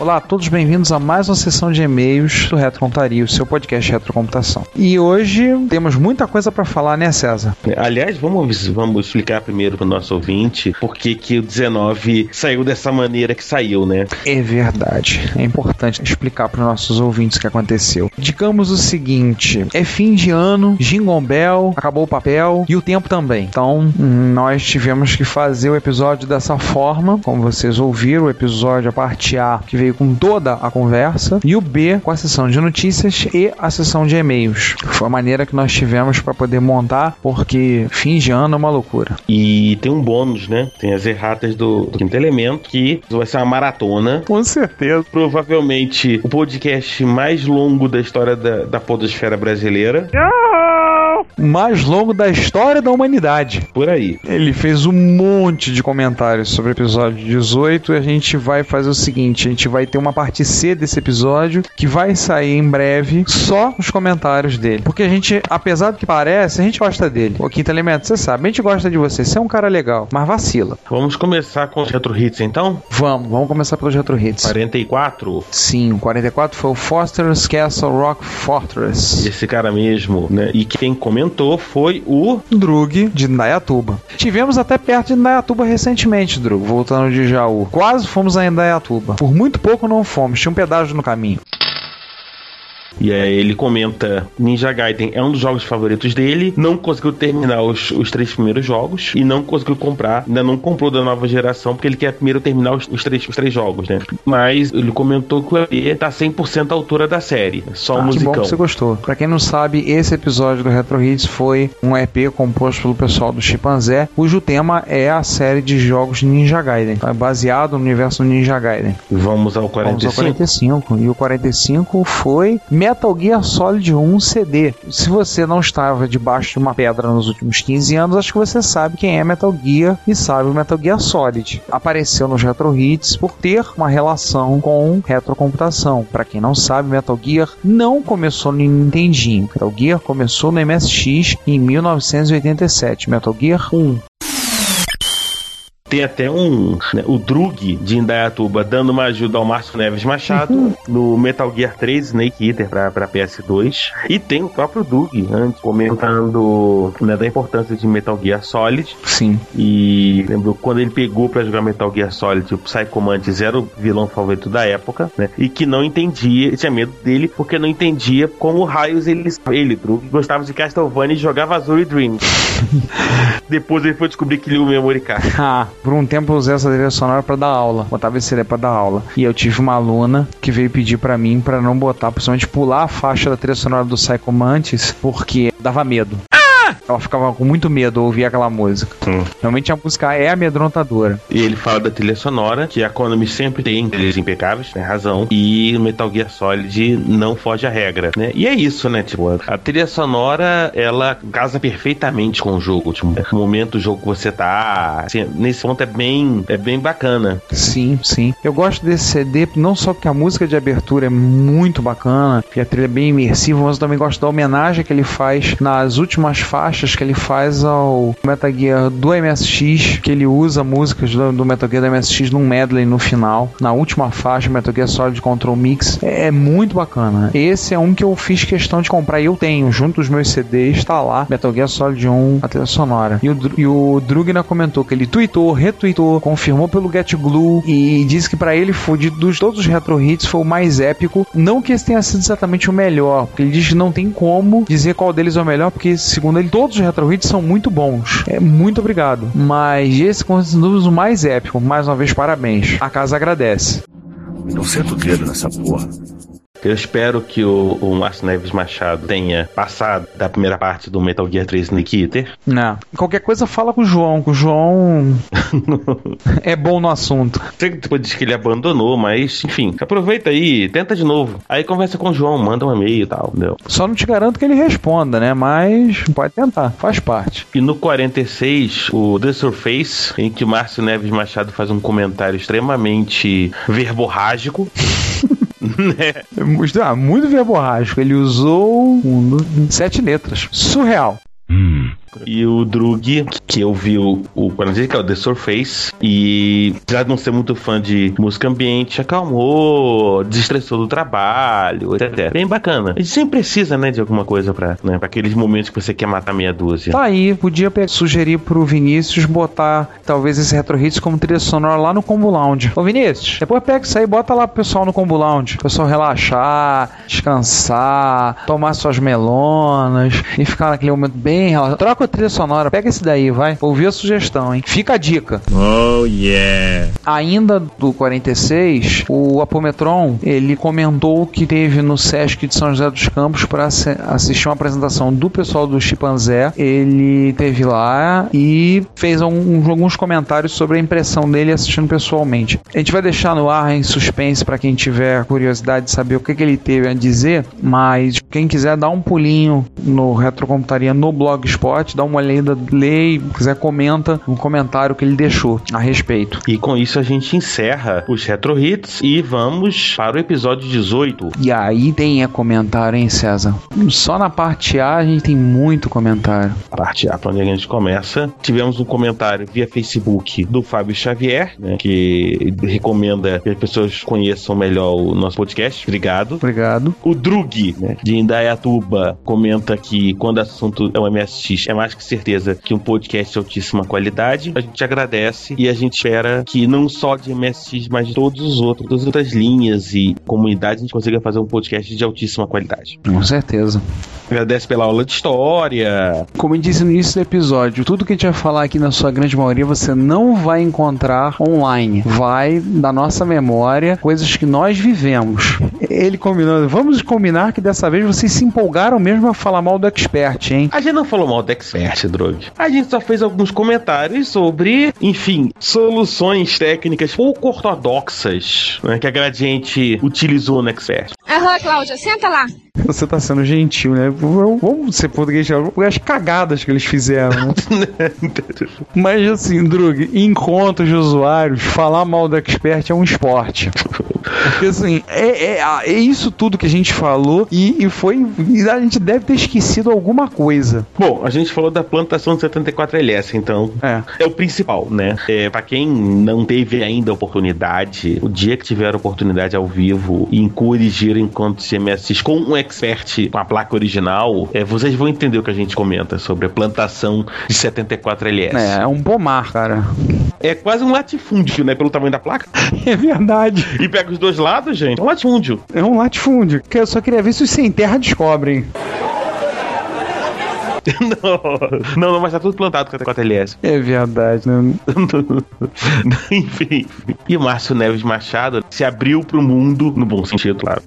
Olá a todos, bem-vindos a mais uma sessão de e-mails do Retrocomputaria, o seu podcast retrocomputação. E hoje temos muita coisa para falar, né, César? Aliás, vamos, vamos explicar primeiro pro nosso ouvinte por que que o 19 saiu dessa maneira que saiu, né? É verdade. É importante explicar para os nossos ouvintes o que aconteceu. Digamos o seguinte: é fim de ano, Jingle Bell, acabou o papel e o tempo também. Então, nós tivemos que fazer o episódio dessa forma, como vocês ouviram, o episódio a parte A que veio com toda a conversa e o B com a sessão de notícias e a sessão de e-mails. Foi a maneira que nós tivemos para poder montar, porque fim de ano é uma loucura. E tem um bônus, né? Tem as erratas do, do Quinto Elemento, que vai ser uma maratona. Com certeza. Provavelmente o podcast mais longo da história da, da podosfera brasileira. O mais longo da história da humanidade. Por aí. Ele fez um monte de comentários sobre o episódio 18 e a gente vai fazer o seguinte: a gente vai ter uma parte C desse episódio que vai sair em breve só os comentários dele. Porque a gente, apesar do que parece, a gente gosta dele. O Quinto Elemento, você sabe, a gente gosta de você. Você é um cara legal, mas vacila. Vamos começar com os retro hits então? Vamos, vamos começar pelos retro hits. 44. Sim, o 44 foi o Foster's Castle Rock Fortress. Esse cara mesmo, né? E quem comentou foi o. Drug de Indaiatuba. Tivemos até perto de Indaiatuba recentemente, Drug, voltando de Jaú. Quase fomos a Indaiatuba. Por muito pouco não fomos, tinha um pedágio no caminho. E aí ele comenta: Ninja Gaiden é um dos jogos favoritos dele, não conseguiu terminar os, os três primeiros jogos e não conseguiu comprar, ainda não comprou da nova geração, porque ele quer primeiro terminar os, os três, os três jogos, né? Mas ele comentou que o EP tá 100% à altura da série, só o Ah, que bom musicão. que você gostou. Pra quem não sabe, esse episódio do Retro Hits foi um EP composto pelo pessoal do Chimpanzé, cujo tema é a série de jogos Ninja Gaiden. É baseado no universo Ninja Gaiden. Vamos ao Vamos ao 45. 45. E o 45 foi Metal Gear Solid 1 CD. Se você não estava debaixo de uma pedra nos últimos 15 anos, acho que você sabe quem é Metal Gear e sabe o Metal Gear Solid. Apareceu nos Retro Hits por ter uma relação com retrocomputação. Para quem não sabe, Metal Gear não começou no Nintendinho. Metal Gear começou no MSX em 1987. Metal Gear 1. Tem até um, né, o Drug de Indaiatuba dando uma ajuda ao Márcio Neves Machado no Metal Gear 3 Snake Eater pra, pra PS2. E tem o próprio Drug antes comentando né, da importância de Metal Gear Solid. Sim. E lembro quando ele pegou pra jogar Metal Gear Solid, o Psycho Mantis era o vilão favorito da época, né? E que não entendia, tinha medo dele porque não entendia como raios ele, ele Drug, gostava de Castlevania e jogava Azul e Dream. Depois ele foi descobrir que lia o Memory Card. Ah, por um tempo eu usei essa trilha sonora pra dar aula. Botava esse CD pra dar aula. E eu tive uma aluna que veio pedir pra mim pra não botar, principalmente pular a faixa da trilha sonora do Psycho Mantis, porque dava medo. Ela ficava com muito medo ao ouvir aquela música. Hum. Realmente a música é amedrontadora. E ele fala da trilha sonora, que a Konami sempre tem trilhas impecáveis, tem razão. E o Metal Gear Solid não foge à regra, né? E é isso, né? Tipo, a trilha sonora, ela casa perfeitamente com o jogo. Tipo, o momento do jogo que você tá. assim, nesse ponto é bem, é bem bacana. Sim, sim. Eu gosto desse CD não só porque a música de abertura é muito bacana, porque a trilha é bem imersiva, mas eu também gosto da homenagem que ele faz nas últimas faixas que ele faz ao Metal Gear do MSX, que ele usa músicas do, do Metal Gear do MSX num medley no final, na última faixa, Metal Gear Solid Control Mix. É, é muito bacana. Esse é um que eu fiz questão de comprar e eu tenho, junto dos meus CDs, tá lá, Metal Gear Solid 1, a trilha sonora. E o, e o Drugna comentou que ele tweetou, retweetou, confirmou pelo Get Glue e disse que pra ele foi de dos todos os retro hits foi o mais épico. Não que esse tenha sido exatamente o melhor, porque ele diz que não tem como dizer qual deles é o melhor, porque segundo ele todos os retro hits são muito bons. É muito obrigado. Mas esse com o mais épico. Mais uma vez parabéns. A casa agradece. Não senta o dedo nessa porra. Eu espero que o, o Márcio Neves Machado tenha passado da primeira parte do Metal Gear 3 Snake Eater. Não. Qualquer coisa fala com o João, que o João é bom no assunto. Sei que depois diz que ele abandonou, mas enfim, aproveita aí, tenta de novo. Aí conversa com o João, manda um e-mail e tal, entendeu? Só não te garanto que ele responda, né? Mas pode tentar, faz parte. E no 46, o The Surface, em que o Márcio Neves Machado faz um comentário extremamente verborrágico. né? Ah, muito verborrágico. Ele usou um, sete letras. Surreal. E o Drug, que eu vi o, o 46, que é o The Surface, e apesar de não ser muito fã de música ambiente, acalmou, desestressou do trabalho, etc. Bem bacana. A gente sempre precisa, né, de alguma coisa pra, né, pra aqueles momentos que você quer matar meia dúzia. Tá aí, podia sugerir pro Vinícius botar talvez esse Retro Hits como trilha sonora lá no Combo Lounge. Ô Vinícius, depois pega isso aí bota lá pro pessoal no Combo Lounge. O pessoal relaxar, descansar, tomar suas melonas e ficar naquele momento bem relaxado. Troca a trilha sonora, pega esse daí, vai. Ouvi a sugestão, hein? Fica a dica. Oh yeah. Ainda do 46, o Apometron, ele comentou que teve no Sesc de São José dos Campos para assistir uma apresentação do pessoal do Chimpanzé. Ele teve lá e fez um- alguns comentários sobre a impressão dele assistindo pessoalmente. A gente vai deixar no ar em suspense para quem tiver curiosidade de saber o que, que ele teve a dizer, mas quem quiser dar um pulinho no Retrocomputaria no Blogspot, dá uma olhada, lê e quiser comenta um comentário que ele deixou a respeito. E com isso a gente encerra os Retro Hits e vamos para o episódio 18. E aí tem é comentário, hein, César? Só na parte A a gente tem muito comentário. A parte A, pra onde a gente começa. Tivemos um comentário via Facebook do Fábio Xavier, né, que recomenda que as pessoas conheçam melhor o nosso podcast. Obrigado. Obrigado. O Drug, né, de Indaiatuba, comenta que quando o assunto é o MSX, é mais que certeza que um podcast de altíssima qualidade. A gente agradece e a gente espera que não só de MSX, mas de todos os outros, todas as outras linhas e comunidades, a gente consiga fazer um podcast de altíssima qualidade. Com certeza. Agradece pela aula de história. Como eu disse no início do episódio, tudo que a gente vai falar aqui, na sua grande maioria, você não vai encontrar online. Vai da nossa memória, coisas que nós vivemos. Ele combinou, vamos combinar que dessa vez vocês se empolgaram mesmo a falar mal do expert, hein? A gente não falou mal do Expert, Drog. A gente só fez alguns comentários sobre, enfim, soluções técnicas pouco ortodoxas né, que a Gradiente utilizou no Expert. Aham, Cláudia, senta lá. Você tá sendo gentil, né? Vamos ser português, as cagadas que eles fizeram, né? Mas assim, Drug, em encontros de usuários, falar mal do expert é um esporte. Porque assim, é, é- é isso tudo que a gente falou e, e foi. e a gente deve ter esquecido alguma coisa. Bom, a gente falou da plantação de 74LS, então É. é o principal, né? É, para quem não teve ainda a oportunidade, o dia que tiver a oportunidade ao vivo em corrigir enquanto CMS com um expert com a placa original, é, vocês vão entender o que a gente comenta sobre a plantação de 74LS. É, é um pomar, cara. É quase um latifúndio, né? Pelo tamanho da placa. É verdade. E pega os dois lados, gente. É um latifúndio. É um latifúndio. Que eu só queria ver se os sem terra descobrem. não, não, não, mas tá tudo plantado com a, com a TLS. É verdade, né? Enfim. E o Márcio Neves Machado se abriu pro mundo, no bom sentido, claro.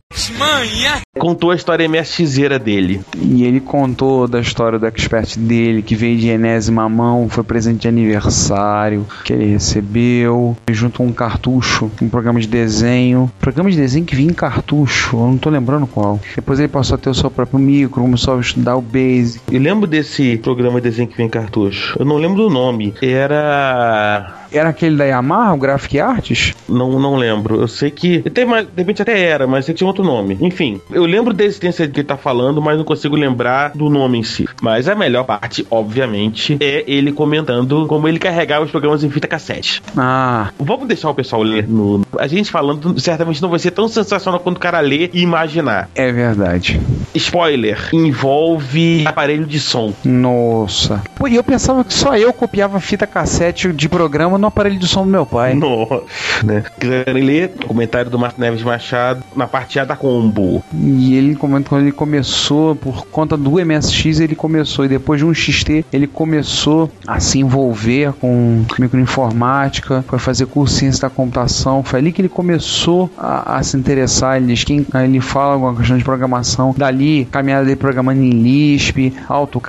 Contou a história MSXera dele. E ele contou da história do expert dele, que veio de enésima mão, foi presente de aniversário, que ele recebeu, junto com um cartucho, um programa de desenho. Programa de desenho que vinha em cartucho, eu não tô lembrando qual. Depois ele passou a ter o seu próprio micro, começou a estudar o Basic. Eu lembro desse programa de desenho que vem em cartucho. Eu não lembro do nome. Era. Era aquele da Yamaha, o Graphic Arts? Não, não lembro. Eu sei que. De repente até era, mas sei que tinha outro nome. Enfim, eu lembro da existência que ele tá falando, mas não consigo lembrar do nome em si. Mas a melhor parte, obviamente, é ele comentando como ele carregava os programas em fita cassete. Ah, Vamos deixar o pessoal ler no. A gente falando certamente não vai ser tão sensacional quanto o cara ler e imaginar. é verdade. Spoiler: envolve aparelho de som. Nossa. Pô, e eu pensava que só eu copiava fita cassete de programa no aparelho de som do meu pai. Nossa, né? Querem ler comentário do Marco Neves Machado na parte A da combo. E ele comenta quando ele começou, por conta do MSX, ele começou, e depois de um XT, ele começou a se envolver com microinformática, foi fazer curso de ciência da computação. Foi ali que ele começou a, a se interessar. Ele, diz que ele fala alguma questão de programação. Dali, caminhada dele programando em Lisp, AutoCAD,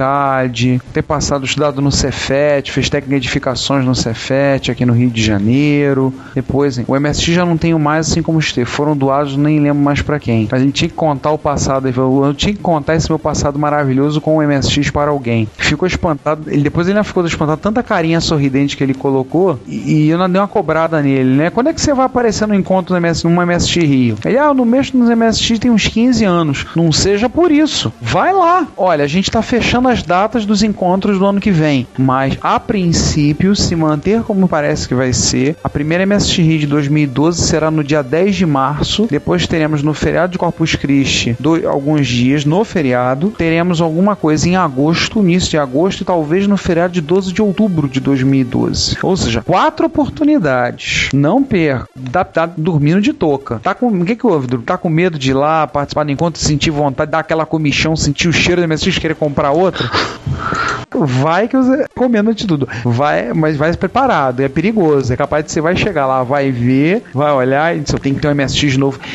ter passado estudado no Cefet, fez técnica de edificações no Cefet, aqui no Rio de Janeiro. Depois, o MSX já não tenho mais, assim como T. Foram doados, nem lembro mais pra quem. Mas ele tinha que contar o passado. Eu tinha que contar esse meu passado maravilhoso com o MSX para alguém. Ficou espantado. Ele, depois ele ainda ficou espantado, tanta carinha sorridente que ele colocou. E, e eu não dei uma cobrada nele, né? Quando é que você vai aparecer no encontro no MS, numa MSX Rio? Ele, ah, não mexo nos MSX tem uns 15 anos. Não seja por isso. Vai lá. Olha, a gente tá fechando as datas dos encontros do ano que vem. Mas, a princípio, se manter como parece que vai ser, a primeira MSX de 2012 será no dia 10 de março. Depois teremos no feriado de Corpus Christi do- alguns dias no feriado. Teremos alguma coisa em agosto, início de agosto, e talvez no feriado de 12 de outubro de 2012. Ou seja, quatro oportunidades. Não perca. Tá, tá dormindo de touca. Tá com. O que, que houve? Tá com medo de ir lá participar do encontro, sentir vontade, dar aquela comichão, sentir o cheiro do MSX, querer comprar outro? Vai que você comendo de tudo. Vai, mas vai preparado. É perigoso. É capaz de você vai chegar lá, vai ver, vai olhar e eu tenho que ter um MSX novo.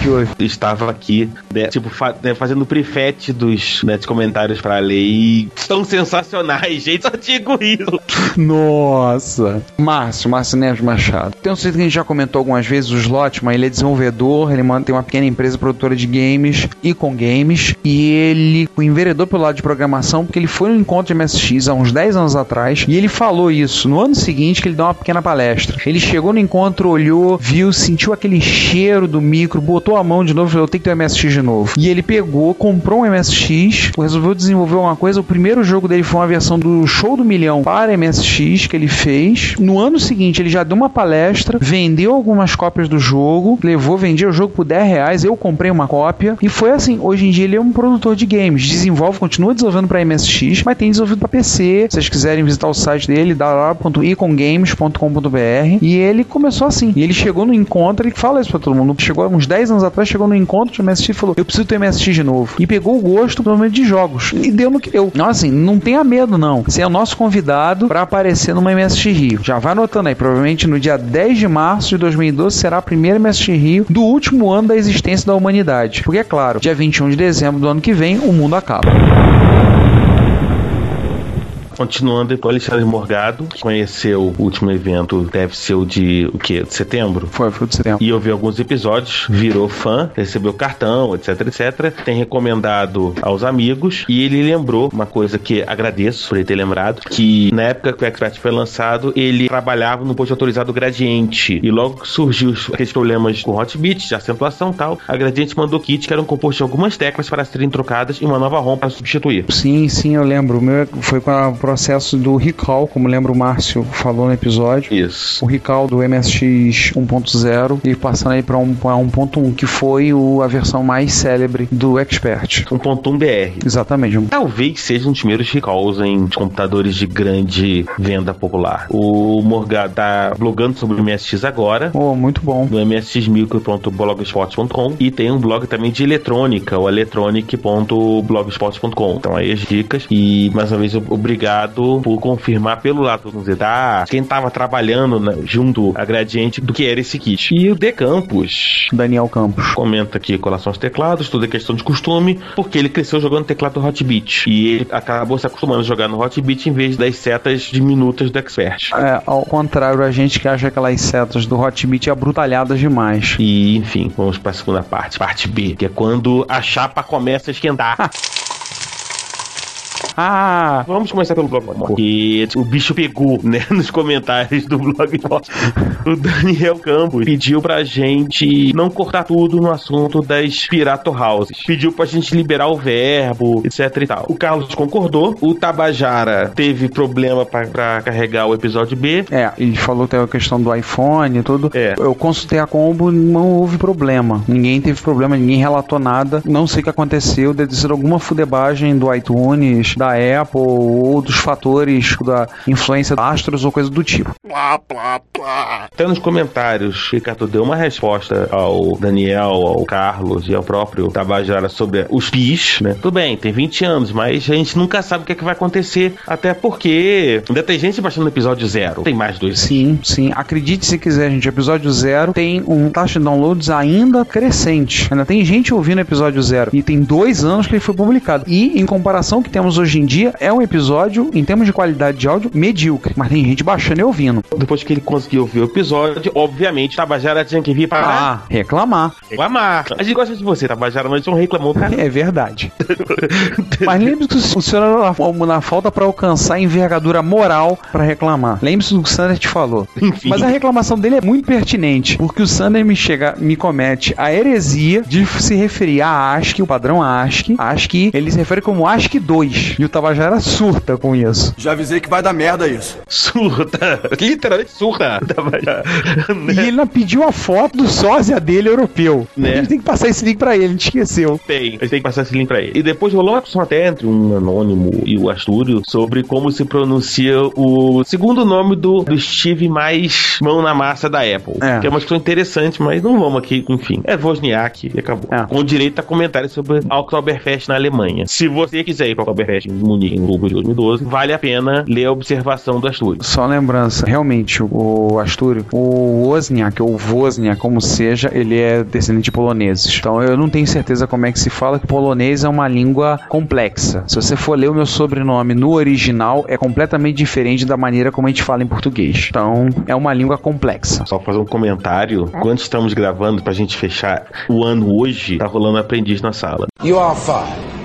que houve? Estava aqui, né, tipo, fa- né, fazendo prefete dos, né, comentários pra ler e são sensacionais, gente. Só digo isso. Nossa. Márcio, Márcio Neves Machado. Tem um sujeito que a gente já comentou algumas vezes, o Slotman, ele é desenvolvedor, ele man- tem uma pequena empresa produtora de games, Icon Games, e ele enveredou pelo lado de programação, porque ele foi no encontro de MSX há uns 10 anos atrás, e ele falou isso no ano seguinte que ele deu uma pequena palestra. Ele chegou no encontro, olhou, viu, sentiu aquele cheiro do micro, botou a mão de novo e falou, eu tenho que ter um MSX de novo. E ele pegou, comprou um MSX, resolveu desenvolver uma coisa, o primeiro jogo dele foi uma versão do Show do Milhão para MSX que ele fez. No ano seguinte, ele já deu uma palestra, vendeu algumas cópias do jogo, levou, vendia o jogo por 10 reais, eu comprei uma cópia, e foi assim. Hoje em dia ele é um produtor de games, desenvolve, continua desenvolvendo para MSX, mas tem desenvolvido para PC. Se vocês quiserem visitar o site dele, www.icongames.com.br, e ele começou assim. E ele chegou no encontro, ele fala isso pra todo mundo, chegou uns 10 anos atrás, chegou no encontro de MSX e falou, eu preciso ter MSX de novo. E pegou o gosto, pelo menos, de jogos. E deu no que deu. Então, assim, não tenha medo, não. Você é o nosso convidado para aparecer numa MSX Rio. Já vai anotando aí, provavelmente no dia 10 de março de 2012 será a primeira MSX Rio do último ano da existência da humanidade. Porque, é claro, dia 21 de dezembro do ano que vem, o mundo acaba. Continuando com o Alexandre Morgado, que conheceu o último evento, deve ser o de o quê? De setembro? Foi, foi do setembro. E ouviu alguns episódios, virou fã, recebeu cartão, etc, etc. Tem recomendado aos amigos e ele lembrou uma coisa que agradeço por ele ter lembrado, que na época que o Expert foi lançado, ele trabalhava no posto autorizado Gradiente. E logo que surgiu aqueles problemas com Hotbit, de acentuação e tal, a Gradiente mandou kit que eram compostos de algumas teclas para serem trocadas e uma nova ROM para substituir. Sim, sim, eu lembro. O meu foi com a processo do recall, como lembra o Márcio falou no episódio. Isso. O recall do MSX 1.0 e passando aí para um, pra 1.1, que foi o, a versão mais célebre do Expert. 1.1 BR. Exatamente. Talvez seja um dos primeiros recalls em computadores de grande venda popular. O Morgado tá blogando sobre o MSX agora. Oh, muito bom. No msxmicro.blogspot.com e tem um blog também de eletrônica, o electronic.blogspot.com. Então aí as dicas e mais uma vez obrigado por confirmar pelo lado do ZDA quem tava trabalhando né, junto a Gradiente do que era esse kit. E o D Campos, Daniel Campos. comenta aqui com relação aos teclados, tudo é questão de costume, porque ele cresceu jogando teclado Hot Beat e ele acabou se acostumando a jogar no Hot Beat em vez das setas diminutas do Expert. É, ao contrário, a gente que acha aquelas setas do Hotbit abrutalhadas demais. E enfim, vamos para a segunda parte, parte B, que é quando a chapa começa a esquentar. Ah, Vamos começar pelo blog, porque o bicho pegou, né, nos comentários do blog. O Daniel Campos pediu pra gente não cortar tudo no assunto das Pirato Houses. Pediu pra gente liberar o verbo, etc e tal. O Carlos concordou. O Tabajara teve problema pra, pra carregar o episódio B. é, ele falou que tem a questão do iPhone e tudo. É. Eu consultei a combo, não houve problema. Ninguém teve problema, ninguém relatou nada. Não sei o que aconteceu. Deve ser alguma fudebagem do iTunes, da Apple ou dos fatores da influência da Astros ou coisa do tipo. Até nos comentários, Ricardo deu uma resposta ao Daniel, ao Carlos e ao próprio Tabajara sobre os PIS, né? Tudo bem, tem 20 anos, mas a gente nunca sabe o que, é que vai acontecer. Até porque ainda tem gente baixando o episódio zero. Tem mais dois. Sim, sim. Acredite se quiser, gente. Episódio zero tem um taxa de downloads ainda crescente. Ainda tem gente ouvindo o episódio zero. E tem dois anos que ele foi publicado. E, em comparação que temos hoje em dia, é um episódio, em termos de qualidade de áudio, medíocre. Mas tem gente baixando e ouvindo. Depois que ele conseguiu ouvir o episódio, obviamente, Tabajara tinha que vir para Ah, reclamar. reclamar. A gente gosta de você, Tabajara, mas não reclamou, cara. É verdade. Mas lembre-se que o senhor era na, na falta para alcançar a envergadura moral para reclamar. Lembre-se do que o Sander te falou. Enfim. Mas a reclamação dele é muito pertinente, porque o Sander me chega, me comete a heresia de se referir a ASCII, o padrão ASCII. ASCII, ele se refere como ASCII 2. E o Tabajara surta com isso. Já avisei que vai dar merda isso. Surta. Literalmente surta. Tabajara. E ele ainda pediu a foto do sósia dele europeu. Né? A gente tem que passar esse link pra ele, a gente esqueceu. Tem, a gente tem que passar esse link pra ele. E depois rolou uma discussão até entre um anônimo e o Astúrio sobre como se pronuncia o segundo nome do, do Steve mais mão na massa da Apple. É. Que é uma discussão interessante, mas não vamos aqui, enfim. É Wozniak e acabou. É. Com direito a comentários sobre a Oktoberfest na Alemanha. Se você quiser ir pra Oktoberfest em Munique em outubro de 2012, vale a pena ler a observação do Astúrio. Só lembrança, realmente, o Astúrio, o Wozniak, ou Wozniak, como seja, ele é descendente de poloneses. Então eu não tenho certeza como é que se fala que polonês é uma língua complexa. Se você for ler o meu sobrenome no original, é completamente diferente da maneira como a gente fala em português. Então é uma língua complexa. Só fazer um comentário. Quando estamos gravando pra gente fechar o ano hoje, tá rolando aprendiz na sala. You are fired.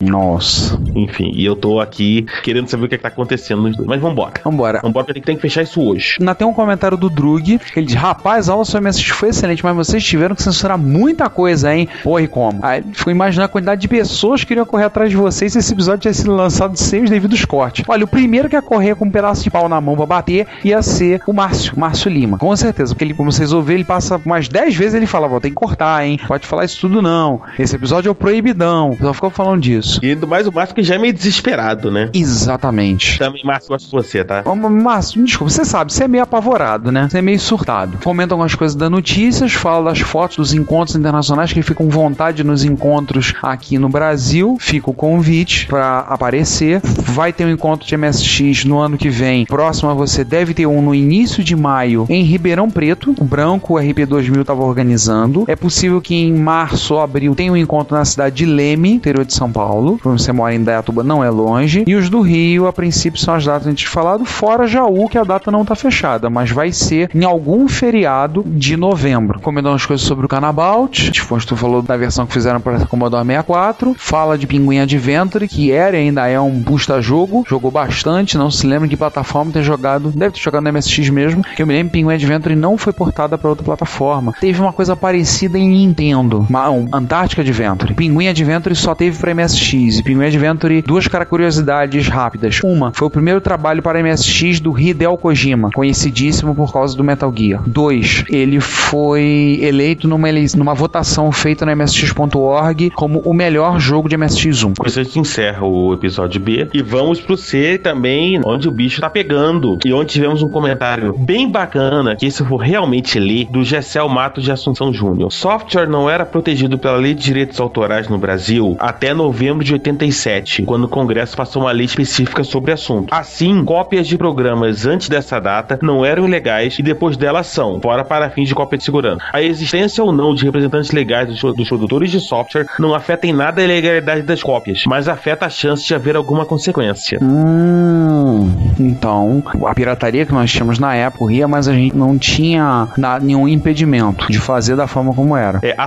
Nossa. Enfim, e eu tô aqui querendo saber o que, é que tá acontecendo nos dois. Mas vambora. Vambora. Vambora, porque tem que fechar isso hoje. Ainda tem um comentário do Drug, que ele diz: Rapaz, a aula sobre MSX foi excelente, mas vocês tiveram que censurar muita coisa, hein? Porra, e como? Aí ficou imaginando a quantidade de pessoas que iriam correr atrás de vocês se esse episódio tivesse sido lançado sem os devidos cortes. Olha, o primeiro que ia correr com um pedaço de pau na mão pra bater ia ser o Márcio, Márcio Lima. Com certeza, porque ele, como vocês ouviram, ele passa umas 10 vezes ele fala: Vou tem que cortar, hein? Pode falar isso tudo não. Esse episódio é o proibidão. Só ficou falando disso. E do mais o Márcio que já é meio desesperado, né? Exatamente. Também, Márcio, gosto de você, tá? Ô, Márcio, desculpa, você sabe, você é meio apavorado, né? Você é meio surtado. Comenta algumas coisas das notícias, fala das fotos dos encontros internacionais, que ele fica com vontade nos encontros aqui no Brasil. Fica o convite pra aparecer. Vai ter um encontro de MSX no ano que vem. Próximo a você deve ter um no início de maio em Ribeirão Preto. O Branco, o RP2000 estava organizando. É possível que em março ou abril tenha um encontro na cidade de Leme, interior de São Paulo. Quando você mora em Dayatuba, não é longe. E os do Rio, a princípio, são as datas a gente falado, fora Jaú, que a data não tá fechada, mas vai ser em algum feriado de novembro. Comentando umas coisas sobre o Canabout, tipo, tu falou da versão que fizeram para Commodore 64, fala de Pinguim Adventure, que era e ainda é um busta-jogo, jogou bastante, não se lembra de que plataforma ter jogado, deve ter jogado no MSX mesmo, que eu me lembro, Pinguim Adventure não foi portada para outra plataforma. Teve uma coisa parecida em Nintendo, uma, um, Antártica Adventure. Pinguim Adventure só teve para MSX MSX e Penguin Adventure, duas curiosidades rápidas. Uma, foi o primeiro trabalho para MSX do Hideo Kojima, conhecidíssimo por causa do Metal Gear. Dois, ele foi eleito numa, numa votação feita no MSX.org como o melhor jogo de MSX1. Com isso a gente encerra o episódio B e vamos pro C também, onde o bicho tá pegando. E onde tivemos um comentário bem bacana, que esse eu vou realmente ler, do Gessel Matos de Assunção Júnior. Software não era protegido pela Lei de Direitos Autorais no Brasil até novembro de 87, quando o Congresso passou uma lei específica sobre o assunto. Assim, cópias de programas antes dessa data não eram ilegais e depois dela são, fora para fins de cópia de segurança. A existência ou não de representantes legais dos, dos produtores de software não afeta em nada a legalidade das cópias, mas afeta a chance de haver alguma consequência. Hum, então, a pirataria que nós tínhamos na época ria, mas a gente não tinha na- nenhum impedimento de fazer da forma como era. É,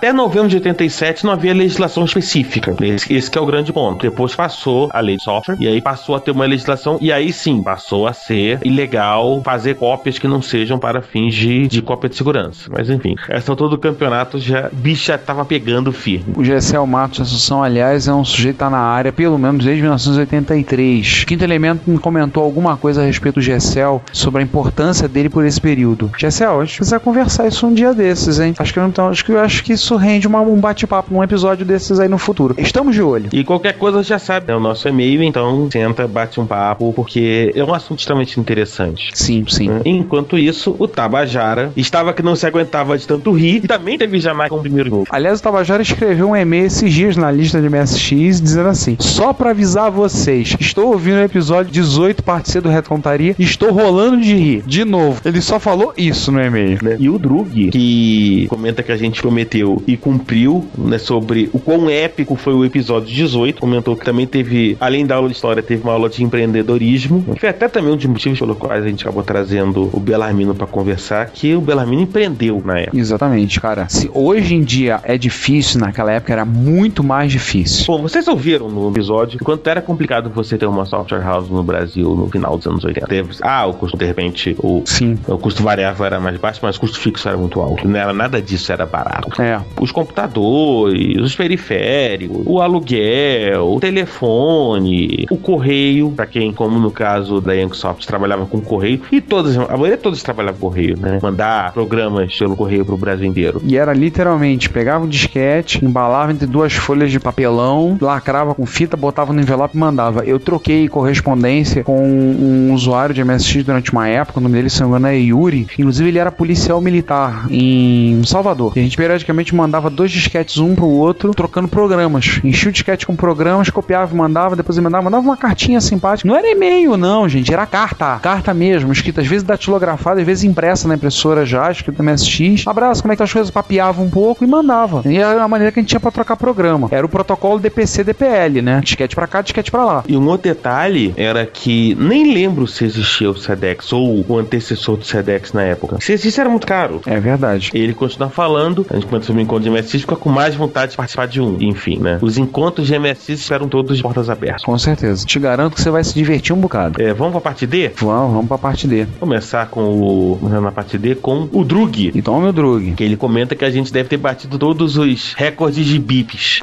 Até novembro de 87 não havia legislação específica. Esse, esse que é o grande ponto. Depois passou a lei de software e aí passou a ter uma legislação e aí sim passou a ser ilegal fazer cópias que não sejam para fins de, de cópia de segurança. Mas enfim, essa altura do campeonato já bicho já tava pegando firme. O Gessel Matos Assunção, aliás, é um sujeito que tá na área pelo menos desde 1983. Quinto Elemento me comentou alguma coisa a respeito do Gessel sobre a importância dele por esse período. Gessel, a gente precisa conversar isso um dia desses, hein? Acho que, então, acho que, acho que isso rende uma- um bate-papo num episódio desses aí no futuro. Estamos de olho. E qualquer coisa já sabe, é o nosso e-mail, então senta, bate um papo, porque é um assunto extremamente interessante. Sim, sim. Enquanto isso, o Tabajara estava que não se aguentava de tanto rir e também teve Jamaica como primeiro jogo. Aliás, o Tabajara escreveu um e-mail esses dias na lista de MSX dizendo assim: Só pra avisar vocês, estou ouvindo o episódio 18, parte C do Retontaria, e estou rolando de rir. De novo, ele só falou isso no e-mail. né? E o Drug, que comenta que a gente prometeu e cumpriu, né, sobre o quão épico foi o episódio 18, comentou que também teve, além da aula de história, teve uma aula de empreendedorismo, que foi até também um dos motivos pelos quais a gente acabou trazendo o Belarmino pra conversar, que o Belarmino empreendeu na época. Exatamente, cara. Se hoje em dia é difícil, naquela época era muito mais difícil. Bom, vocês ouviram no episódio quanto era complicado você ter uma software house no Brasil no final dos anos 80. Teve- ah, o custo, de repente, o, Sim. o custo variável era mais baixo, mas o custo fixo era muito alto. Não era nada disso, era barato. É. Os computadores, os periféricos, o aluguel, o telefone, o correio, pra quem, como no caso da Yanksoft, trabalhava com correio, e todas, a maioria todos trabalhavam com correio, né? Mandar programas pelo correio pro Brasil inteiro. E era literalmente, pegava um disquete, embalava entre duas folhas de papelão, lacrava com fita, botava no envelope e mandava. Eu troquei correspondência com um usuário de MSX durante uma época, o nome dele, se não me engano, é Yuri. Inclusive, ele era policial militar em Salvador. E a gente periodicamente mandava dois disquetes um pro outro, trocando programas. Enchia o disquete com programas, copiava e mandava, depois emendava, mandava uma cartinha simpática. Não era e-mail, não, gente, era carta. Carta mesmo, escrita às vezes datilografada, às vezes impressa na impressora já, escrita MSX. Abraço, como é que tá as coisas? Papeava um pouco e mandava. E era a maneira que a gente tinha pra trocar programa. Era o protocolo DPC-DPL, né? Disquete pra cá, disquete pra lá. E um outro detalhe era que nem lembro se existia o SEDEX ou o antecessor do SEDEX na época. Se existisse, era muito caro. É verdade. Ele continua falando, a gente sobre o encontro de MSX, fica com mais vontade de participar de um. Enfim, né? Os encontros de MSX esperam todos de portas abertas. Com certeza. Te garanto que você vai se divertir um bocado. É, vamos pra parte D? Vamos, vamos pra parte D. Começar com o. Na parte D com o Drug. Então, meu drug. Que ele comenta que a gente deve ter batido todos os recordes de bips.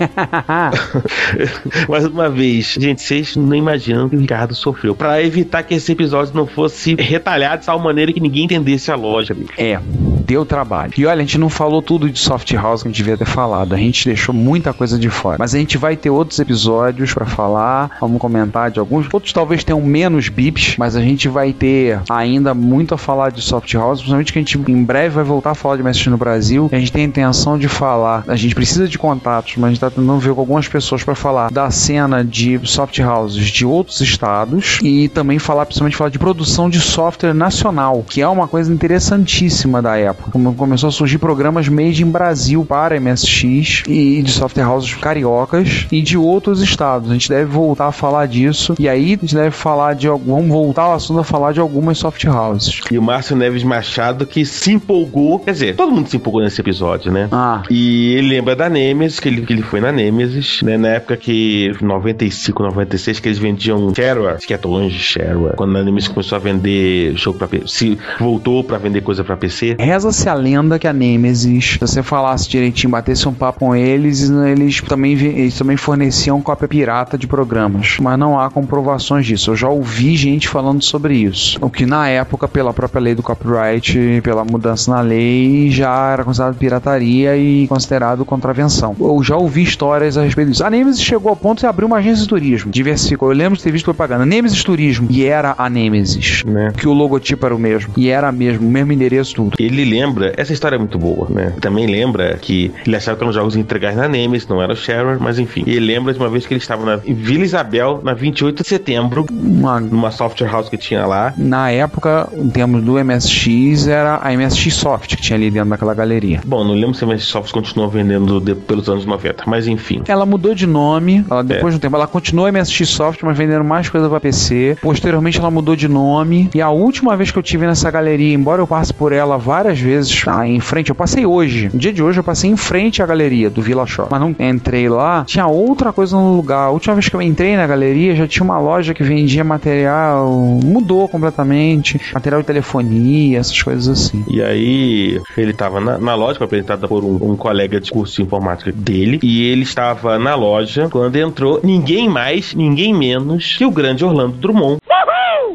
Mais uma vez, gente, vocês não imaginam que o Ricardo sofreu. Pra evitar que esse episódio não fosse retalhado de tal maneira que ninguém entendesse a lógica dele. É, deu trabalho. E olha, a gente não falou tudo de soft house que a gente devia ter falado. A gente deixou muita coisa de fora. Mas a gente vai ter outros episódios pra falar. Vamos comentar de alguns. Outros talvez tenham menos bips, mas a gente vai ter ainda muito a falar de soft house. Principalmente que a gente em breve vai voltar a falar de MSX no Brasil. A gente tem a intenção de falar. A gente precisa de contatos, mas a gente tá tentando ver com algumas pessoas pra falar da cena de soft houses de outros estados e também falar, principalmente falar de produção de software nacional, que é uma coisa interessantíssima da época. Como começou a surgir programas made em Brasil para MSX e de software houses cariocas e de outros estados. A gente deve voltar a falar disso e aí a gente deve falar de algum, vamos voltar ao assunto a falar de algumas soft houses. E o Márcio Neves Machado que se empolgou. Quer dizer, todo mundo se empolgou nesse episódio, né? Ah, E ele lembra da Nemesis, que ele, que ele foi na Nemesis, né? Na época que, 95, 96, que eles vendiam shareware, que é longe shareware. Quando a Nemesis começou a vender jogo pra PC, se voltou pra vender coisa pra PC. Reza-se a lenda que a Nemesis, se você falasse direitinho, batesse um papo com eles, eles também, eles também forneciam cópia pirata de programas. Mas não há comprovações disso. Eu já ouvi gente falando sobre isso. O que na época, pela própria lei do copyright, pela mudança na lei, já era considerado pirataria e considerado contravenção. Eu já ouvi histórias a respeito disso. A Nemesis chegou ao ponto de abrir uma agência de turismo. Diversificou. Eu lembro de ter visto propaganda. Nemesis Turismo. E era a Nemesis. Né? Que o logotipo era o mesmo. E era mesmo, o mesmo endereço, tudo. Ele lembra, essa história é muito boa, né? Também lembra que ele achava que eram jogos entregados na Nemesis, não era o Shareware, mas enfim. Ele lembra de uma vez que ele estava na em Vila Isabel, na 28 de setembro, Uma- numa software house que tinha lá. na época, em termos do MSX, era a MSX Soft que tinha ali dentro daquela galeria. Bom, não lembro se a Microsoft continuou vendendo de- pelos anos 90, mas enfim. Ela mudou de nome, ela, É. depois de um tempo, ela continuou MSX Soft, mas vendendo mais coisa pra PC. Posteriormente, ela mudou de nome. E a última vez que eu tive nessa galeria, embora eu passe por ela várias vezes, ah, em frente, eu passei hoje. No dia de hoje, eu passei em frente à galeria do Villa Shop. Mas não entrei lá, tinha outra coisa no lugar. A última vez que eu entrei na galeria, já tinha uma loja que vendia material, mudou completamente. Material de telefonia, essas coisas assim. E aí, ele estava na, na loja, apresentada por um, um colega de curso de informática dele, e ele estava na loja quando entrou ninguém mais, ninguém menos que o grande Orlando Drummond.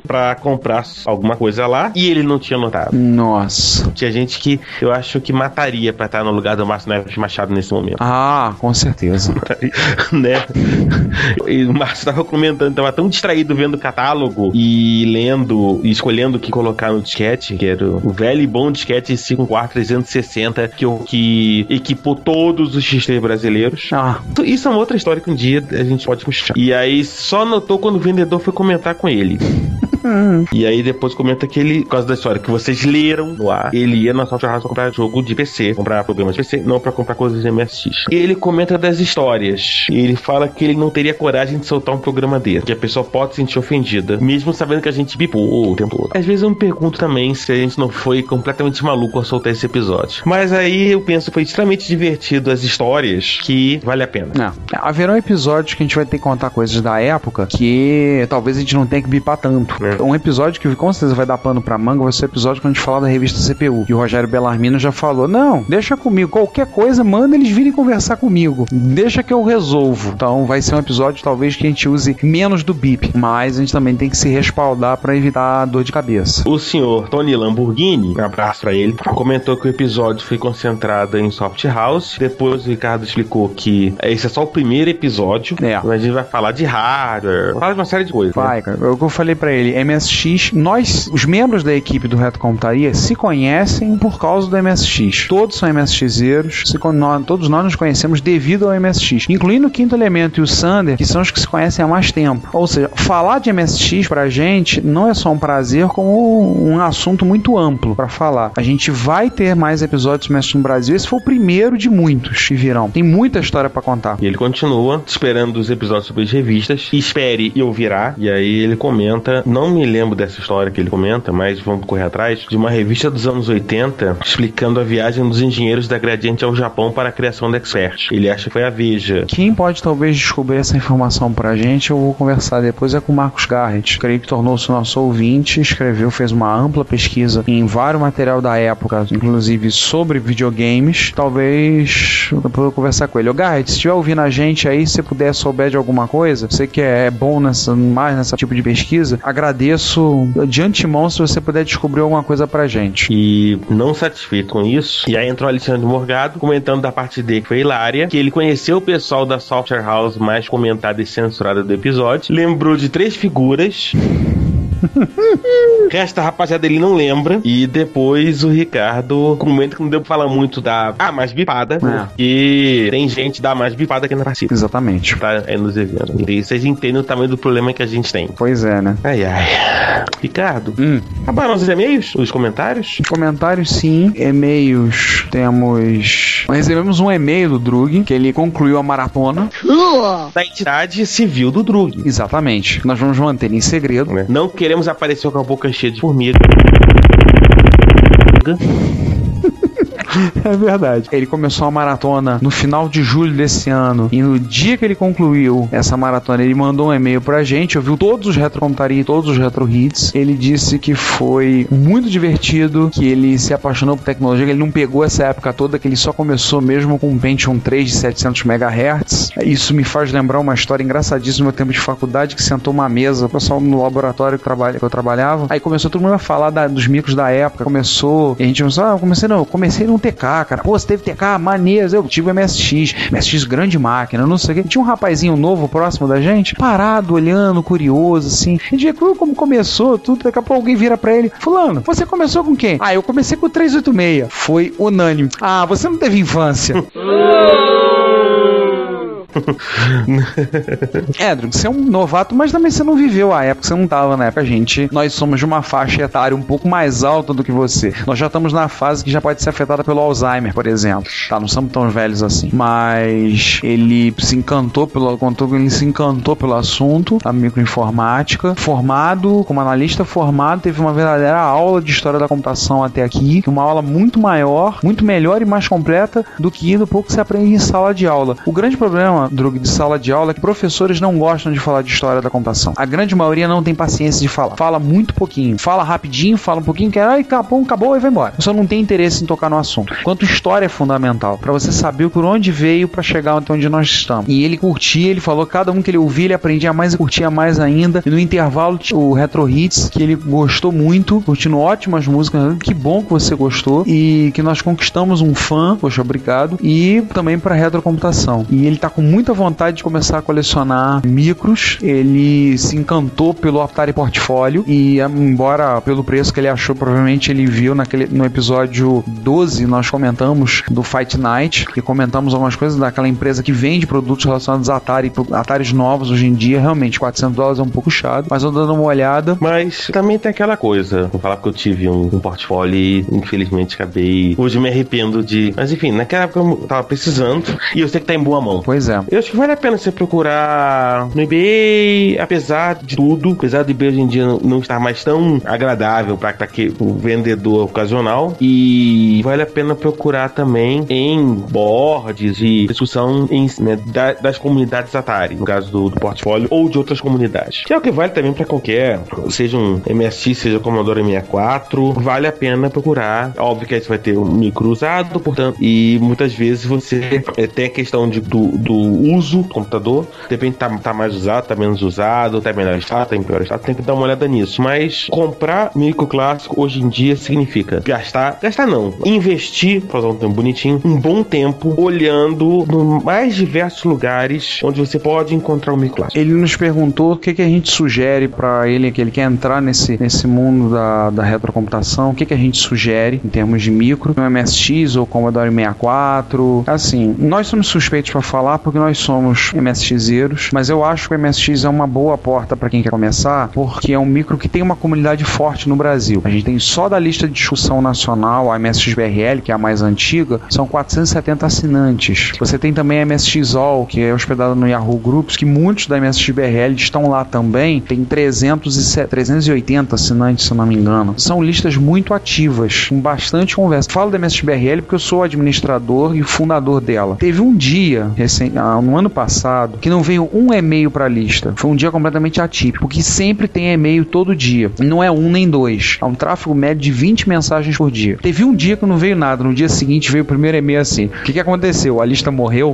Pra comprar alguma coisa lá e ele não tinha notado. Nossa. Tinha gente que eu acho que mataria pra estar no lugar do Márcio Neves Machado nesse momento. Ah, com certeza. né? E o Márcio tava comentando, tava tão distraído vendo o catálogo e lendo e escolhendo o que colocar no disquete, que era o velho e bom disquete 54 360, que, o que equipou todos os XT brasileiros. Ah, Isso é uma outra história que um dia a gente pode puxar. E aí só notou quando o vendedor foi comentar com ele. E aí depois comenta que ele, por causa da história que vocês leram no ar, ele ia na Software House pra comprar jogo de PC, comprar programas de PC, não pra comprar coisas de MSX. E ele comenta das histórias. E ele fala que ele não teria coragem de soltar um programa dele, que a pessoa pode se sentir ofendida, mesmo sabendo que a gente bipou o tempo todo. Às vezes eu me pergunto também se a gente não foi completamente maluco ao soltar esse episódio. Mas aí eu penso que foi extremamente divertido as histórias que vale a pena. Não. Haverão episódios que a gente vai ter que contar coisas da época que talvez a gente não tenha que bipar tanto. É. Um episódio que com certeza vai dar pano pra manga vai ser o episódio quando a gente falar da revista CPU. E o Rogério Bellarmino já falou: não, deixa comigo. Qualquer coisa, manda eles virem conversar comigo. Deixa que eu resolvo. Então vai ser um episódio talvez que a gente use menos do bip. Mas a gente também tem que se respaldar pra evitar dor de cabeça. O senhor Tony Lamborghini, um abraço pra ele, comentou que o episódio foi concentrado em Soft House. Depois o Ricardo explicou que esse é só o primeiro episódio. É. Mas a gente vai falar de hardware, vai falar de uma série de coisas. né? Vai, cara. É o que eu falei pra ele, MSX, nós, os membros da equipe do Reto Computaria, se conhecem por causa do MSX. Todos são MSXeiros, se todos nós nos conhecemos devido ao MSX, incluindo o Quinto Elemento e o Sander, que são os que se conhecem há mais tempo. Ou seja, falar de MSX pra gente não é só um prazer, como um assunto muito amplo pra falar. A gente vai ter mais episódios de MSX no Brasil, esse foi o primeiro de muitos que virão. Tem muita história pra contar. E ele continua esperando os episódios sobre as revistas. Espere e ouvirá. E aí ele comenta, não me lembro dessa história que ele comenta, mas vamos correr atrás, de uma revista dos anos 80 explicando a viagem dos engenheiros da Gradiente ao Japão para a criação da Expert. Ele acha que foi a Veja. Quem pode talvez descobrir essa informação pra gente, eu vou conversar depois, é com o Marcos Garrett. Creio que tornou-se nosso ouvinte, escreveu, fez uma ampla pesquisa em vários material da época, inclusive sobre videogames. Talvez eu conversar com ele. Ô Garrett, se estiver ouvindo a gente aí, se puder souber de alguma coisa, você que é bom nessa, mais nessa tipo de pesquisa, agradeço de antemão se você puder descobrir alguma coisa pra gente. E não satisfeito com isso, e aí entrou Alexandre Morgado comentando da parte dele que foi hilária, que ele conheceu o pessoal da Software House mais comentada e censurada do episódio, lembrou de três figuras. Da rapaziada ele não lembra. E depois o Ricardo comenta que não deu pra falar muito da A mais bipada. É. E tem gente da mais bipada aqui na partida. Exatamente. Tá aí nos eventos. E vocês entendem o tamanho do problema que a gente tem. Pois é, né? Ai, ai. Ricardo, Hum. acabaram os e-mails? Os comentários? Comentários sim, e-mails temos. Recebemos um e-mail do Drug, que ele concluiu a maratona. Da entidade civil do Drug. Exatamente. Nós vamos manter em segredo. né? Não queremos aparecer com a boca cheia de formiga. É verdade. Ele começou a maratona no final de julho desse ano. E no dia que ele concluiu essa maratona, ele mandou um e-mail pra gente, ouviu todos os retrocomputaria, todos os retro hits. Ele disse que foi muito divertido, que ele se apaixonou por tecnologia, que ele não pegou essa época toda, que ele só começou mesmo com um Pentium 3 de 700 MHz. Isso me faz lembrar uma história engraçadíssima no meu tempo de faculdade, que sentou uma mesa, o pessoal no laboratório que, eu trabalhava. Aí começou todo mundo a falar da- dos micros da época. Começou, e a gente começou, ah, eu comecei não, eu comecei num TK, cara. Pô, você teve TK, maneiro. Eu tive MSX, MSX grande máquina, não sei o quê. Tinha um rapazinho novo próximo da gente, parado, olhando, curioso, assim. Gente vê como começou, tudo. Daqui a pouco alguém vira pra ele, fulano, você começou com quem? Ah, eu comecei com o 386. Foi unânime. Ah, você não teve infância. Drew, você é um novato, mas também você não viveu a época, você não tava na época. A gente, nós somos de uma faixa etária um pouco mais alta do que você. Nós já estamos na fase que já pode ser afetada pelo Alzheimer, por exemplo. Tá, não somos tão velhos assim. Mas ele se encantou pelo, ele se encantou pelo assunto, a microinformática, formado, como analista formado, teve uma verdadeira aula de história da computação até aqui, uma aula muito maior, muito melhor e mais completa do que do pouco que você aprende em sala de aula. O grande problema, Drug, de sala de aula é que professores não gostam de falar de história da computação. A grande maioria não tem paciência de falar. Fala muito pouquinho. Fala rapidinho, fala um pouquinho, que ai, acabou, acabou e vai embora. Só não tem interesse em tocar no assunto. Enquanto história é fundamental, para você saber por onde veio para chegar até onde nós estamos. E ele curtia, ele falou cada um que ele ouvia, ele aprendia mais e curtia mais ainda. E no intervalo, o Retro Hits, que ele gostou muito, curtindo ótimas músicas. Que bom que você gostou e que nós conquistamos um fã, poxa, obrigado. E também para retrocomputação. E ele tá com muita vontade de começar a colecionar micros. Ele se encantou pelo Atari Portfólio e embora pelo preço que ele achou, provavelmente ele viu naquele no episódio 12 nós comentamos do Fight Night e comentamos algumas coisas daquela empresa que vende produtos relacionados a Atari, Ataris novos hoje em dia, realmente 400 dólares é um pouco chato, mas eu dando uma olhada. Mas também tem aquela coisa, vou falar porque eu tive um, um portfólio e infelizmente acabei, hoje me arrependo de, mas enfim, naquela época eu tava precisando e eu sei que tá em boa mão. Pois é. Eu acho que vale a pena você procurar no eBay, apesar de tudo, apesar do eBay hoje em dia não estar mais tão agradável para o vendedor ocasional, e vale a pena procurar também em boards e discussão em, né, da- das comunidades Atari, no caso do, do portfólio, ou de outras comunidades. Que é o que vale também para qualquer, seja um MSX, seja Commodore 64, vale a pena procurar. Óbvio que aí você vai ter um micro usado, portanto, e muitas vezes você é, tem a questão de, do, do uso do computador, depende tá, tá mais usado, tá menos usado, tá melhor estado, tá em pior estado, tem que dar uma olhada nisso. Mas comprar micro clássico hoje em dia significa gastar, gastar não, investir, usar um termo bonitinho, um bom tempo olhando no mais diversos lugares onde você pode encontrar o micro clássico. Ele nos perguntou o que, que a gente sugere para ele, que ele quer entrar nesse, nesse mundo da, da retrocomputação, o que, que a gente sugere em termos de micro, um MSX ou Commodore 64. Assim, nós somos suspeitos para falar porque nós somos MSXeiros, mas eu acho que o MSX é uma boa porta para quem quer começar, porque é um micro que tem uma comunidade forte no Brasil. A gente tem só da lista de discussão nacional, a MSXBRL, que é a mais antiga, são 470 assinantes. Você tem também a MSXOL, que é hospedada no Yahoo Groups, que muitos da MSXBRL estão lá também. Tem 300 e se- 380 assinantes, se não me engano. São listas muito ativas, com bastante conversa. Falo da MSXBRL porque eu sou administrador e fundador dela. Teve um dia, ah, no ano passado, que não veio um e-mail para a lista. Foi um dia completamente atípico, porque sempre tem e-mail todo dia. Não é um nem dois. Há um tráfego médio de 20 mensagens por dia. Teve um dia que não veio nada. No dia seguinte veio o primeiro e-mail assim. O que, que aconteceu? A lista morreu?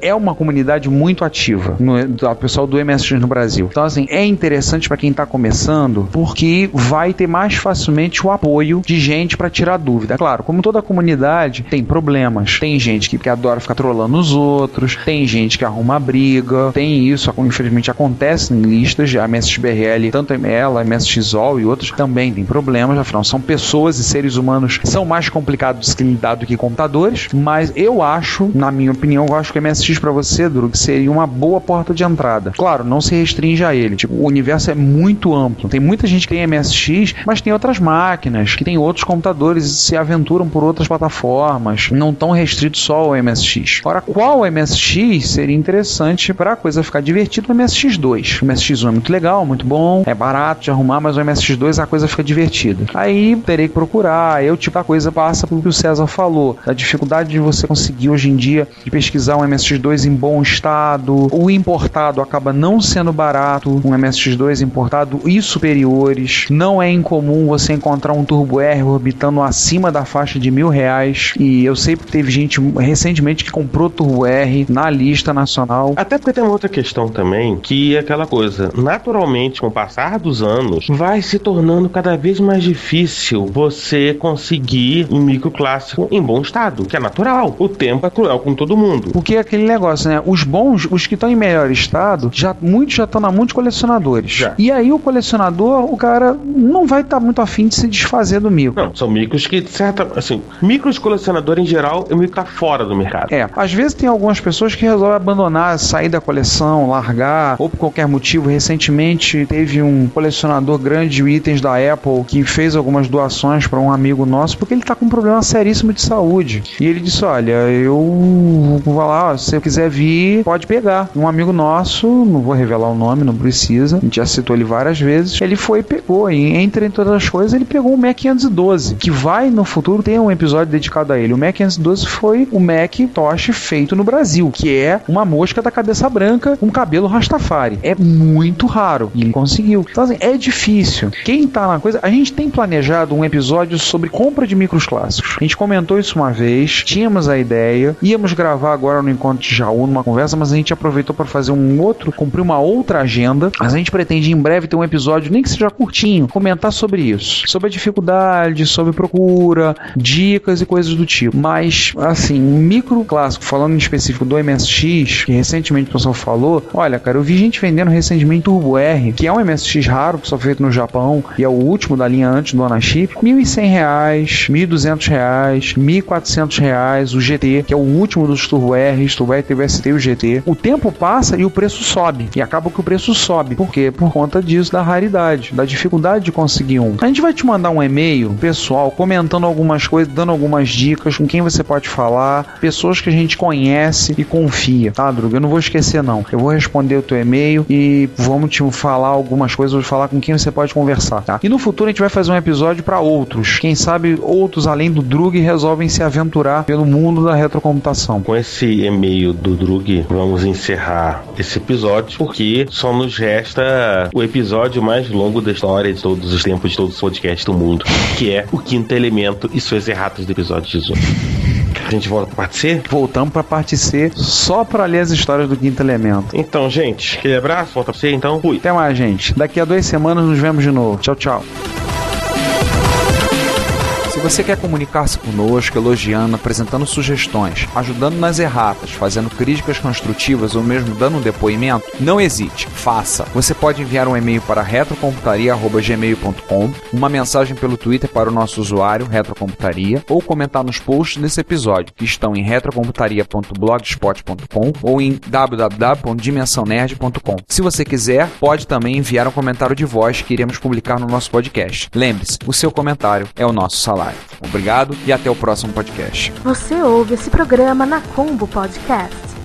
É uma comunidade muito ativa, no, do pessoal do MSX no Brasil. Então, assim, é interessante para quem tá começando, porque vai ter mais facilmente o apoio de gente para tirar dúvida. Claro, como toda comunidade, tem problemas. Tem gente que, que adora ficar trolando os outros, tem gente que arruma briga, tem isso, infelizmente acontece em listas, a MSXBRL, tanto ela, a MSXOL e outros também tem problemas, afinal, são pessoas e seres humanos são mais complicados de lidar do que computadores, mas eu acho, na minha opinião, eu acho que o MSX MSX para você, Drug, seria uma boa porta de entrada. Claro, não se restringe a ele. Tipo, o universo é muito amplo. Tem muita gente que tem MSX, mas tem outras máquinas, que tem outros computadores e se aventuram por outras plataformas. Não tão restrito só ao MSX. Ora, qual MSX seria interessante para a coisa ficar divertida? O MSX2. O MSX1 é muito legal, muito bom, é barato de arrumar, mas o MSX2 a coisa fica divertida. Aí terei que procurar, eu tipo a coisa passa pelo que o César falou, a dificuldade de você conseguir hoje em dia de pesquisar um MSX2 em bom estado, o importado acaba não sendo barato, um MSX2 importado e superiores. Não é incomum você encontrar um Turbo R orbitando acima da faixa de mil reais. E eu sei que teve gente recentemente que comprou Turbo R na lista nacional. Até porque tem uma outra questão também, que é aquela coisa, naturalmente, com o passar dos anos, vai se tornando cada vez mais difícil você conseguir um micro clássico em bom estado, que é natural. O tempo é cruel com todo mundo. Porque é aquele negócio, né? Os bons, os que estão em melhor estado, já muitos já estão na mão de colecionadores. Já. E aí o colecionador, o cara não vai estar muito afim de se desfazer do micro. Não, são micros que, certa. Assim, micros colecionador em geral, o micro tá fora do mercado. É, às vezes tem algumas pessoas que resolvem abandonar, sair da coleção, largar, ou por qualquer motivo. Recentemente teve um colecionador grande de itens da Apple que fez algumas doações para um amigo nosso porque ele tá com um problema seríssimo de saúde. E ele disse: Olha, eu vou lá, você quiser vir, pode pegar. Um amigo nosso, não vou revelar o nome, não precisa, a gente já citou ele várias vezes. Ele foi e pegou, e entre todas as coisas, ele pegou o Mac 512, que vai no futuro ter um episódio dedicado a ele. O Mac 512 foi o Macintosh feito no Brasil, que é uma mosca da cabeça branca com cabelo rastafari. É muito raro e ele conseguiu. Então, assim, é difícil. Quem tá na coisa, a gente tem planejado um episódio sobre compra de micros clássicos. A gente comentou isso uma vez, tínhamos a ideia, íamos gravar agora no Encontro de Jaú, numa conversa, mas a gente aproveitou para fazer um outro, cumprir uma outra agenda. Mas a gente pretende em breve ter um episódio, nem que seja curtinho, comentar sobre isso. Sobre a dificuldade, sobre procura, dicas e coisas do tipo. Mas, assim, um micro clássico, falando em específico do MSX, que recentemente o pessoal falou, olha, cara, eu vi gente vendendo recentemente Turbo R, que é um MSX raro, que só foi feito no Japão, e é o último da linha antes do Anachip, R$ 1.100, R$ 1.200, 1.400 reais, o GT, que é o último dos Turbo R, Turbo R teve o ST e o GT. O tempo passa e o preço sobe, e acaba que o preço sobe. Por quê? Por conta disso, da raridade, da dificuldade de conseguir um. A gente vai te mandar um e-mail pessoal comentando algumas coisas, dando algumas dicas com quem você pode falar, pessoas que a gente conhece e confia, tá, Druga? Eu não vou esquecer, não. Eu vou responder o teu e-mail e vamos te falar algumas coisas, vou falar com quem você pode conversar, tá? E no futuro a gente vai fazer um episódio para outros. Quem sabe outros além do Drug resolvem se aventurar pelo mundo da retrocomputação. Com esse e-mail do Drug, vamos encerrar esse episódio, porque só nos resta o episódio mais longo da história de todos os tempos de todos os podcasts do mundo, que é o Quinto Elemento e suas erratas do episódio 18. A gente volta pra parte C? Voltamos pra parte C só pra ler as histórias do Quinto Elemento. Então, gente, aquele abraço, volta pra C, então fui. Até mais, gente. Daqui a duas semanas nos vemos de novo. Tchau, tchau. Se você quer comunicar-se conosco, elogiando, apresentando sugestões, ajudando nas erratas, fazendo críticas construtivas ou mesmo dando um depoimento, não hesite, faça. Você pode enviar um e-mail para retrocomputaria.gmail.com, uma mensagem pelo Twitter para o nosso usuário, Retrocomputaria, ou comentar nos posts desse episódio, que estão em retrocomputaria.blogspot.com ou em www.dimensãonerd.com. Se você quiser, pode também enviar um comentário de voz que iremos publicar no nosso podcast. Lembre-se, o seu comentário é o nosso salário. Obrigado e até o próximo podcast. Você ouve esse programa na Combo Podcast.